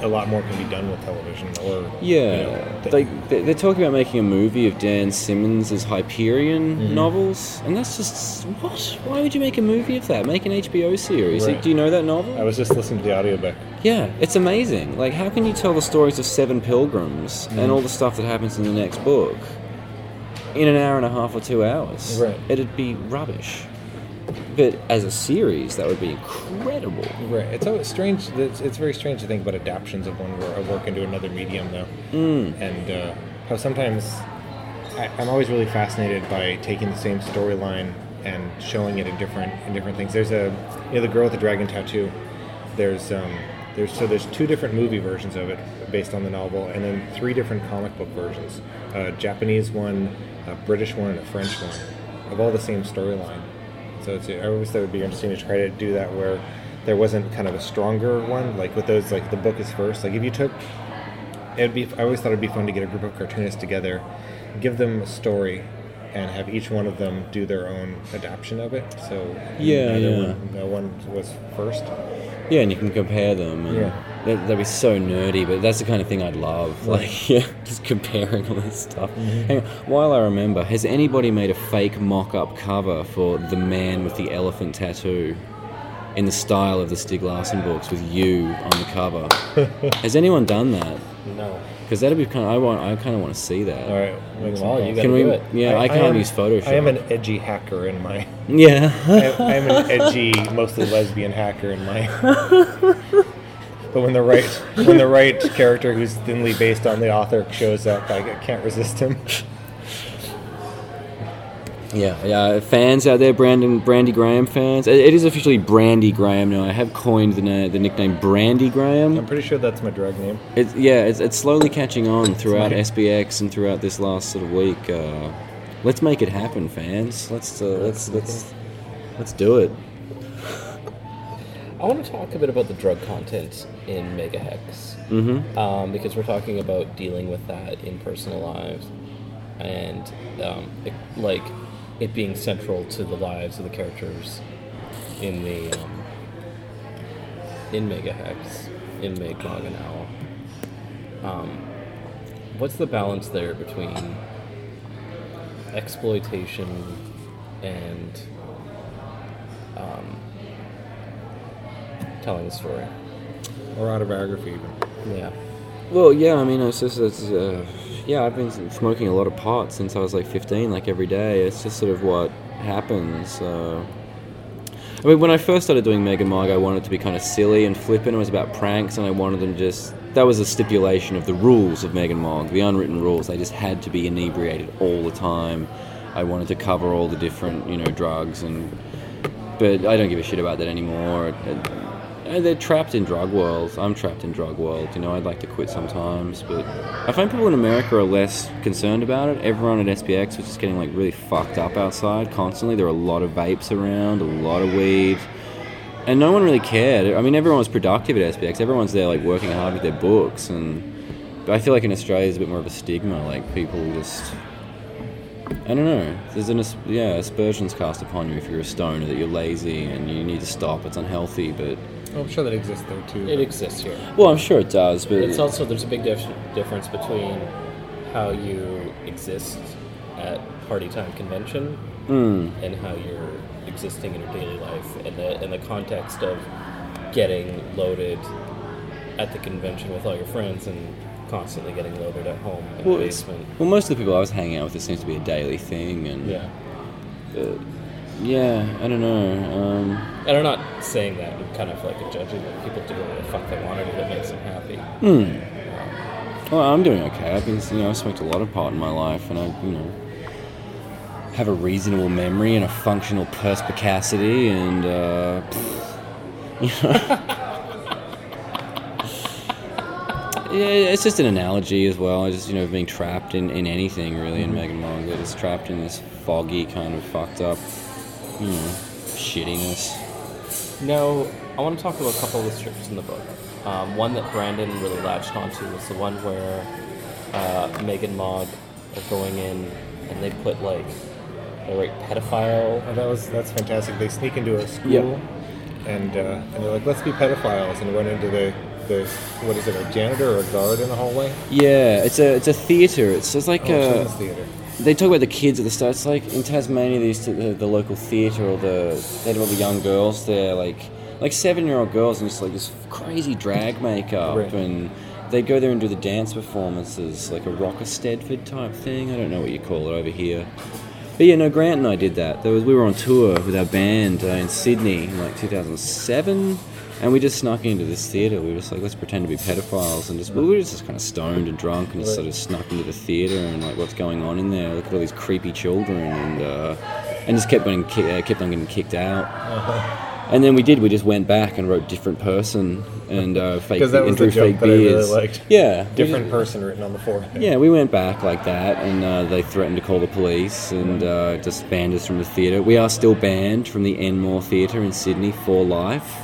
a lot more can be done with television or Yeah, you know, th- like they- they're talking about making a movie of Dan Simmons' Hyperion Mm-hmm. novels, and that's just what? Why would you make a movie of that? Make an HBO series? Right. Do you know that novel? I was just listening to the audiobook. Yeah, it's amazing. Like, how can you tell the stories of seven pilgrims Mm. and all the stuff that happens in the next book in an hour and a half or two hours? Right. It'd be rubbish. But as a series, that would be incredible. Right. It's always strange. It's, it's very strange to think about adaptations of one of work into another medium, though, Mm. and uh, how sometimes I, I'm always really fascinated by taking the same storyline and showing it in different in different things. There's a you know the girl with the dragon tattoo. There's um, there's so there's two different movie versions of it based on the novel, and then three different comic book versions: a Japanese one, a British one, and a French one, of all the same storyline. So it's, I always thought it would be interesting to try to do that where there wasn't kind of a stronger one, like with those, like the book is first. Like if you took, it'd be. I always thought it'd be fun to get a group of cartoonists together, give them a story, and have each one of them do their own adaptation of it. So Yeah, yeah. One, no one was first. Yeah, and you can compare them. And Yeah. that, that'd be so nerdy, but that's the kind of thing I'd love. Like, yeah, just comparing all this stuff. Mm-hmm. Hang on, while I remember, has anybody made a fake mock-up cover for the man with the elephant tattoo in the style of the Stieg Larsson books with you on the cover? has anyone done that? No. Because that'd be kind. Of, I want. I kind of want to see that. All right. make some Well, you calls. gotta Can we? do it. Yeah, I, can't am- use Photoshop. I am an edgy hacker in my. Yeah. I, I am an edgy, mostly lesbian hacker in my. But when the right when the right character who's thinly based on the author shows up, I can't resist him. Yeah, yeah. Fans out there, Brandon, Brandy Graham fans. It, it is officially Brandy Graham now. I have coined the, na- the nickname Brandy Graham. I'm pretty sure that's my drag name. It's, yeah, it's, it's slowly catching on throughout SPX and throughout this last sort of week. Uh, let's make it happen, fans. Let's uh, let's let's let's do it. I want to talk a bit about the drug content in Megahex. Mm-hmm. um, because we're talking about dealing with that in personal lives and um, it, like it being central to the lives of the characters in the um, in Megahex, in Meg Mogg and Owl. Um, what's the balance there between exploitation and um, telling the story? Or autobiography, even. Yeah. Well, yeah. I mean, it's just it's, uh, yeah. I've been smoking a lot of pot since I was like 15, like every day. It's just sort of what happens. Uh, I mean, when I first started doing Meg and Mogg, I wanted to be kind of silly and flippant. It was about pranks, and I wanted them just. That was a stipulation of the rules of Meg and Mogg, the unwritten rules. They just had to be inebriated all the time. I wanted to cover all the different, you know, drugs and. But I don't give a shit about that anymore. It- it- Uh, they're trapped in drug worlds. I'm trapped in drug world. You know, I'd like to quit sometimes, but I find people in America are less concerned about it. Everyone at SPX was just getting like really fucked up outside constantly. There were a lot of vapes around, a lot of weed, and no one really cared. I mean, everyone was productive at SPX. Everyone's there like working hard with their books, and but I feel like in Australia there's a bit more of a stigma. Like people just. I don't know. There's an yeah aspersions cast upon you if you're a stoner that you're lazy and you need to stop. It's unhealthy, but I'm sure that exists there too. It exists here. well, I'm sure it does, but It's also there's a big dif- difference between how you exist at party time convention Mm, and how you're existing in your daily life, and the in the context of getting loaded at the convention with all your friends and constantly getting loaded at home in Well, the basement. well, most of the people I was hanging out with, it seems to be a daily thing, and Yeah. Yeah, I don't know. Um, And I'm not saying that in kind of like a judging that people do whatever the fuck they want to do that makes them happy. well, I'm doing okay. I've been, you know, I've smoked a lot of pot in my life, and I, you know, have a reasonable memory and a functional perspicacity, and uh, you know. Yeah, it's just an analogy as well. I just you know, being trapped in, in anything really in Megan Margaret is trapped in this foggy kind of fucked up, you know, shittiness. No, I want to talk about a couple of the strips in the book. Um, one that Brandon really latched onto was the one where uh, Meg and Mogg are going in and they put like they write pedophile. Oh, that was that's fantastic. They sneak into a school, Yep. and uh, and they're like, "Let's be pedophiles," and run into the the what is it, a janitor or a guard in the hallway? Yeah, it's a it's a theater. It's just like Oh, children's theater. They talk about the kids at the start. It's like in Tasmania, they used to the, the local theatre or the they had all the young girls there, like like seven year old girls, and just like this crazy drag makeup, Right. and they'd go there and do the dance performances, like a Rock Eisteddfod type thing. I don't know what you call it over here. But yeah, no, Grant and I did that. There was we were on tour with our band uh, in Sydney in like 2007, and we just snuck into this theatre. We were just like, let's pretend to be pedophiles, and just we were just kind of stoned and drunk, and just sort of snuck into the theatre and like, what's going on in there? Look at all these creepy children, and uh, and just kept on uh, kept on getting kicked out. And then we did. We just went back and wrote different person and uh, fake 'Cause that and was drew the joke fake that I really beards. liked. Yeah, we Different just- person written on the forehead. yeah, we went back like that, and uh, they threatened to call the police and uh, just banned us from the theatre. We are still banned from the Enmore Theatre in Sydney for life.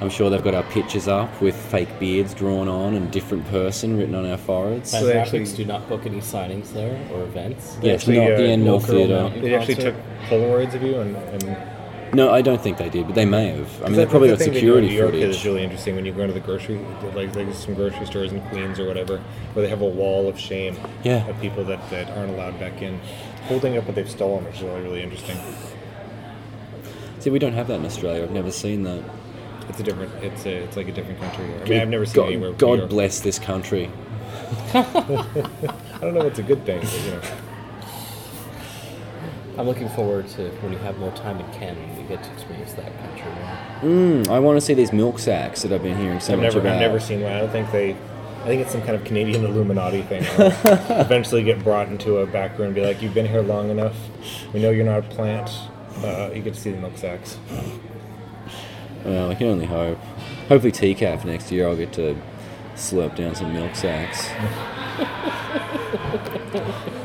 I'm sure they've got our pictures up with fake beards drawn on and different person written on our foreheads. So they Fantagraphics actually- do not book any signings there or events. Yeah, it's Actually, not uh, the Enmore Theatre. They actually took Polaroids of you, and, and No, I don't think they did, but they may have. I mean, they probably the got thing they do in security New York footage. is really interesting when you go into the grocery, like like some grocery stores in Queens or whatever, where they have a wall of shame Yeah. of people that, that aren't allowed back in, holding up what they've stolen, which is really really interesting. See, we don't have that in Australia. I've never seen that. It's a different, it's a, it's like a different country. I mean, I've never seen God, anywhere. God bless this country. I don't know if it's a good thing, but you know. I'm looking forward to when you have more time in Canada, you get to experience that country. Mm, I want to see these milk sacks that I've been hearing so I've much never, about. I've never seen one. I don't think they. I think it's some kind of Canadian Illuminati thing. Eventually get brought into a back room and be like, "You've been here long enough. We know you're not a plant. Uh, you get to see the milk sacks." Well, I can only hope. Hopefully, TCAF next year I'll get to slurp down some milk sacks.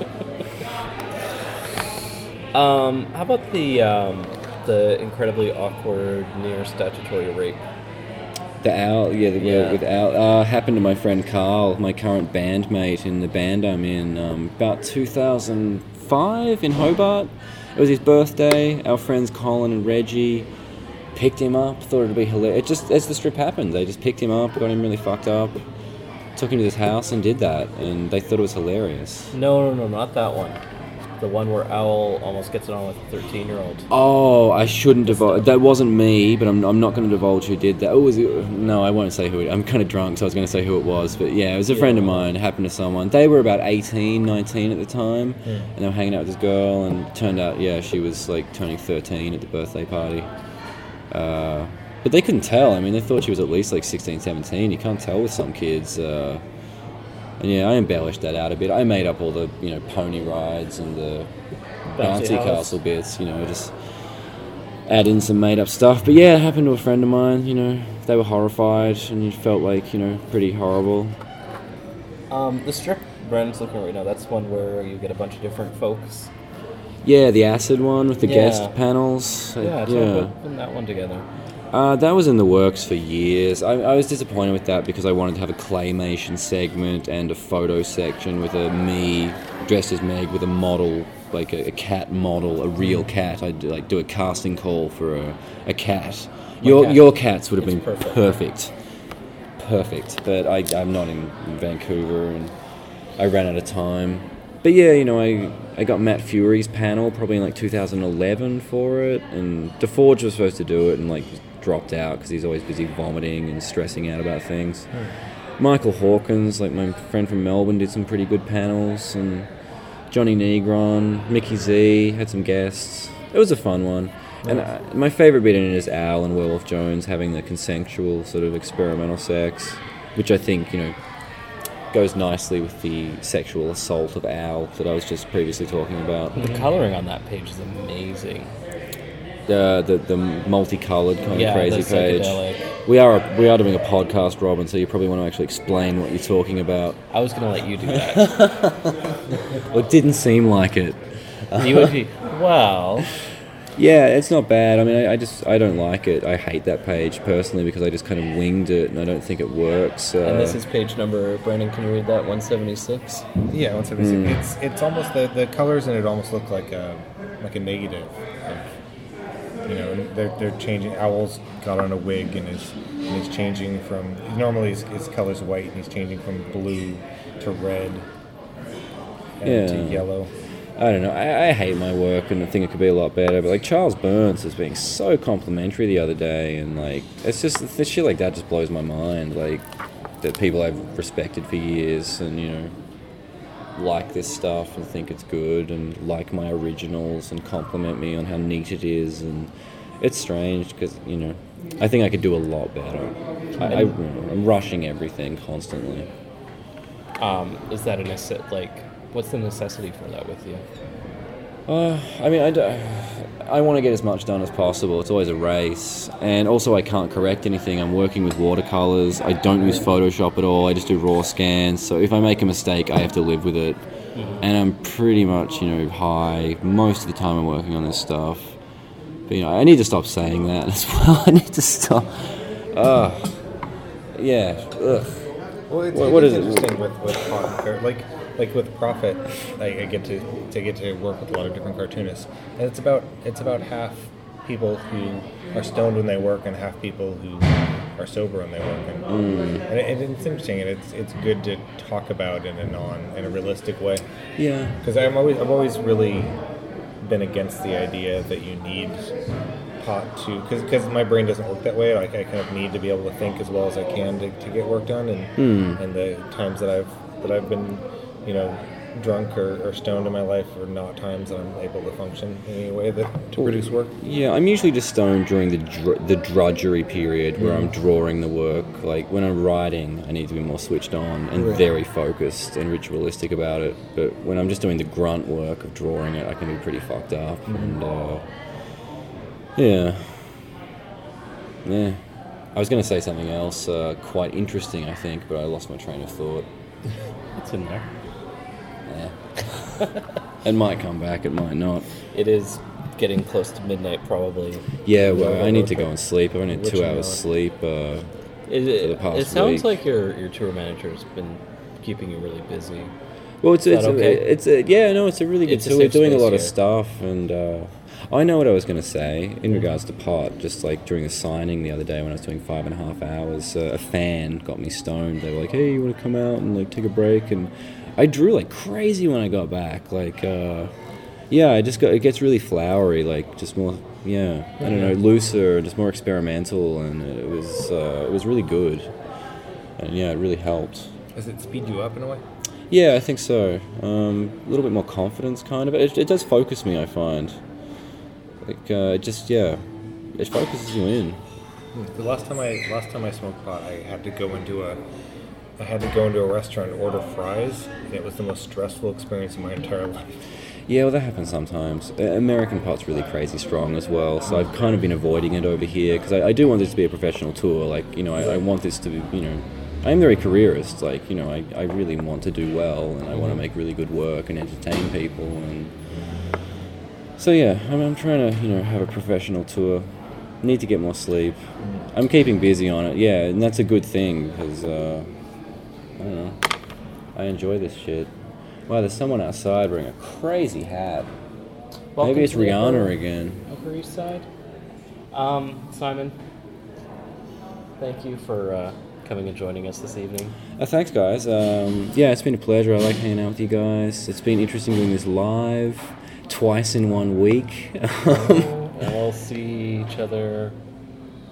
Um, how about the um, the incredibly awkward near statutory rape? The owl, yeah, the Yeah. with owl uh, happened to my friend Carl, my current bandmate in the band I'm in. Um, about 2005 in Hobart. It was his birthday. Our friends Colin and Reggie picked him up. Thought it'd be hilarious. It just as the strip happened, they just picked him up, got him really fucked up, took him to this house and did that, and they thought it was hilarious. No, no, no, not that one. The one where Owl almost gets it on with a 13 year old. Oh, I shouldn't divulge. That wasn't me, but I'm, I'm not going to divulge who did that. Oh, was it? No, I won't say who it. I'm kind of drunk, so I was going to say who it was. But yeah, it was a friend of mine. It happened to someone. They were about 18, 19 at the time, and they were hanging out with this girl. And it turned out, yeah, she was like turning 13 at the birthday party. Uh, but they couldn't tell. I mean, they thought she was at least like 16, 17. You can't tell with some kids. Uh, and yeah, I embellished that out a bit. I made up all the you know pony rides and the Bouncy bouncy castle bits. You know, just add in some made up stuff. But yeah, it happened to a friend of mine. You know, they were horrified, and you felt like you know pretty horrible. Um, the strip Brandon's looking at right now, that's one where you get a bunch of different folks. Yeah, the acid one with the Yeah. guest panels. Yeah, yeah. putting that one together. Uh, that was in the works for years. I, I was disappointed with that because I wanted to have a claymation segment and a photo section with a me dressed as Meg with a model, like a, a cat model, a real cat. I'd like do a casting call for a, a cat. Your cat. your cats would have It's been perfect. perfect, perfect. But I, I'm not in Vancouver and I ran out of time. But yeah, you know, I I got Matt Furie's panel probably in like 2011 for it, and DeForge was supposed to do it and like dropped out because he's always busy vomiting and stressing out about things. Michael Hawkins, like my friend from Melbourne, did some pretty good panels, and Johnny Negron, Mickey Z had some guests. It was a fun one. And uh, my favorite bit in it is Al and Werewolf Jones having the consensual sort of experimental sex, which I think you know goes nicely with the sexual assault of Al that I was just previously talking about. The coloring on that page is amazing. The the, the multicolored kind Yeah, of crazy page. We are we are doing a podcast, Robin, so you probably want to actually explain what you're talking about. I was gonna let you do that. Well, it didn't seem like it. you would be well. Yeah, it's not bad. I mean, I, I just I don't like it. I hate that page personally because I just kind of winged it and I don't think it works. Uh, And this is page number. Brandon, can you read that? One seventy six. Yeah, once every Hmm. It's it's almost the, the colors in it almost look like a like a negative. Of, you know, they're they're changing. Owl's got on a wig and is and he's changing from normally his, his color's white and he's changing from blue to red and to yellow. I don't know. I, I hate my work and I think it could be a lot better. But like Charles Burns was being so complimentary the other day, and like it's just the shit like that just blows my mind. Like that people I've respected for years and you know like this stuff and think it's good and like my originals and compliment me on how neat it is and it's strange because you know I think I could do a lot better. I, I'm rushing everything constantly. Um, is that a necess- like? What's the necessity for that with you? Uh, I mean, I, d- I want to get as much done as possible. It's always a race. And also, I can't correct anything. I'm working with watercolors. I don't use Photoshop at all. I just do raw scans. So if I make a mistake, I have to live with it. And I'm pretty much, you know, high most of the time I'm working on this stuff. But, you know, I need to stop saying that as well. I need to stop. Uh, yeah. Ugh. Well, it's, What- it what is is it? with with like like with Prophet. I, I get to to get to work with a lot of different cartoonists, and it's about it's about half people who are stoned when they work and half people who are sober when they work, and, mm. and it, it's interesting and it's it's good to talk about in a non in a realistic way Yeah. because I'm always I've always really been against the idea that you need pot to because my brain doesn't work that way. Like I kind of need to be able to think as well as I can to, to get work done, and hmm. and the times that I've that I've been you know drunk or, or stoned in my life are not times that I'm able to function in any way that to produce work. Yeah, I'm usually just stoned during the dr- the drudgery period where I'm drawing the work. Like when I'm writing, I need to be more switched on and very focused and ritualistic about it. But when I'm just doing the grunt work of drawing it, I can be pretty fucked up. And uh, yeah, yeah. I was going to say something else uh, quite interesting, I think, but I lost my train of thought. It's in there. Yeah. it might come back, it might not. It is getting close to midnight, probably. Yeah, well, I need to go and sleep. I've only had two hours sleep. Uh, It, For the it, past it sounds week. like your your tour manager's been keeping you really busy. well, it's it's okay? a, it's a, yeah, no, it's a really good It's tour. We're doing a lot of stuff, and uh, I know what I was going to say in regards to pot. Just like during the signing the other day when I was doing five and a half hours, uh, a fan got me stoned. They were like, "Hey, you want to come out and like take a break?" And I drew like crazy when I got back. Like, uh, yeah, I just got it gets really flowery, like just more. Yeah, I don't know, looser, just more experimental, and it was uh, it was really good, and yeah, it really helped. Does it speed you up in a way? Yeah, I think so. Um, a little bit more confidence, kind of. It, it does focus me, I find. Like, uh, it just yeah, it focuses you in. The last time I last time I smoked pot, I had to go into a I had to go into a restaurant and order fries, and it was the most stressful experience of my entire life. Yeah, well, that happens sometimes. American pot's really crazy strong as well, so I've kind of been avoiding it over here because I, I do want this to be a professional tour. Like, you know, I, I want this to be, you know, I am very careerist. Like, you know, I, I really want to do well and I want to make really good work and entertain people. And so, yeah, I'm, I'm trying to, you know, have a professional tour. Need to get more sleep. I'm keeping busy on it, yeah, and that's a good thing because, uh, I don't know, I enjoy this shit. Wow, there's someone outside wearing a crazy hat. Welcome Maybe it's Rihanna Upper- again. Upper East Side. Um, Simon, thank you for uh, coming and joining us this evening. Uh, thanks, guys. Um, yeah, it's been a pleasure. I like hanging out with you guys. It's been interesting doing this live, twice in one week. we'll see each other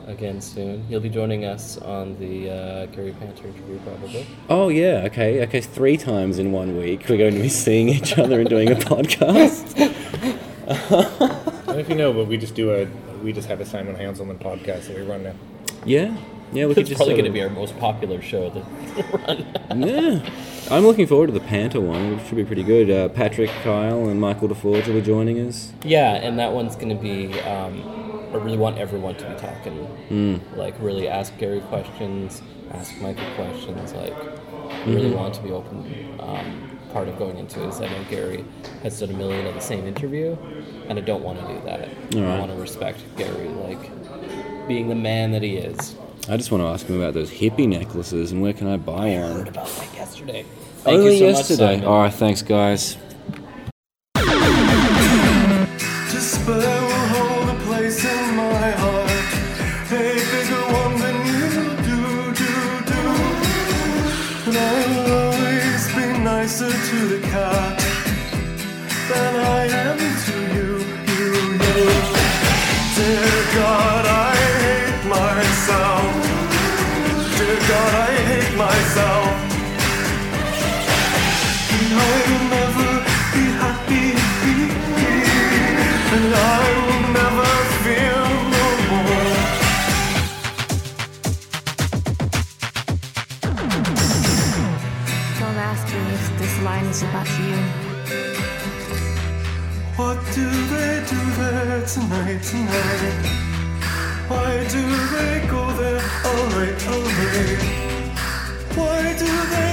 again soon. He'll be joining us on the uh, Gary Panter interview probably. Oh yeah, okay, okay. Three times in one week, we're going to be seeing each other and doing a podcast. I don't know if you know, but we just do a we just have a Simon Hanselmann podcast that we run now. Yeah, yeah. We could It's just probably sort going to of- be our most popular show to run. Yeah, I'm looking forward to the Panter one. Which should be pretty good. Uh, Patrick Kyle and Michael DeForge will be joining us. yeah, and that one's going to be. Um, I really want everyone to be talking. Like, really ask Gary questions, ask Michael questions. Like, I really want to be open. Um, part of going into it is I know Gary has done a million of the same interview, and I don't want to do that. I want to respect Gary, like being the man that he is. I just want to ask him about those hippie necklaces and where can I buy Heard about that yesterday. Thank Only you so yesterday. All right, thanks, guys. tonight, tonight. Why do they go there? Alright, alright. Why do they?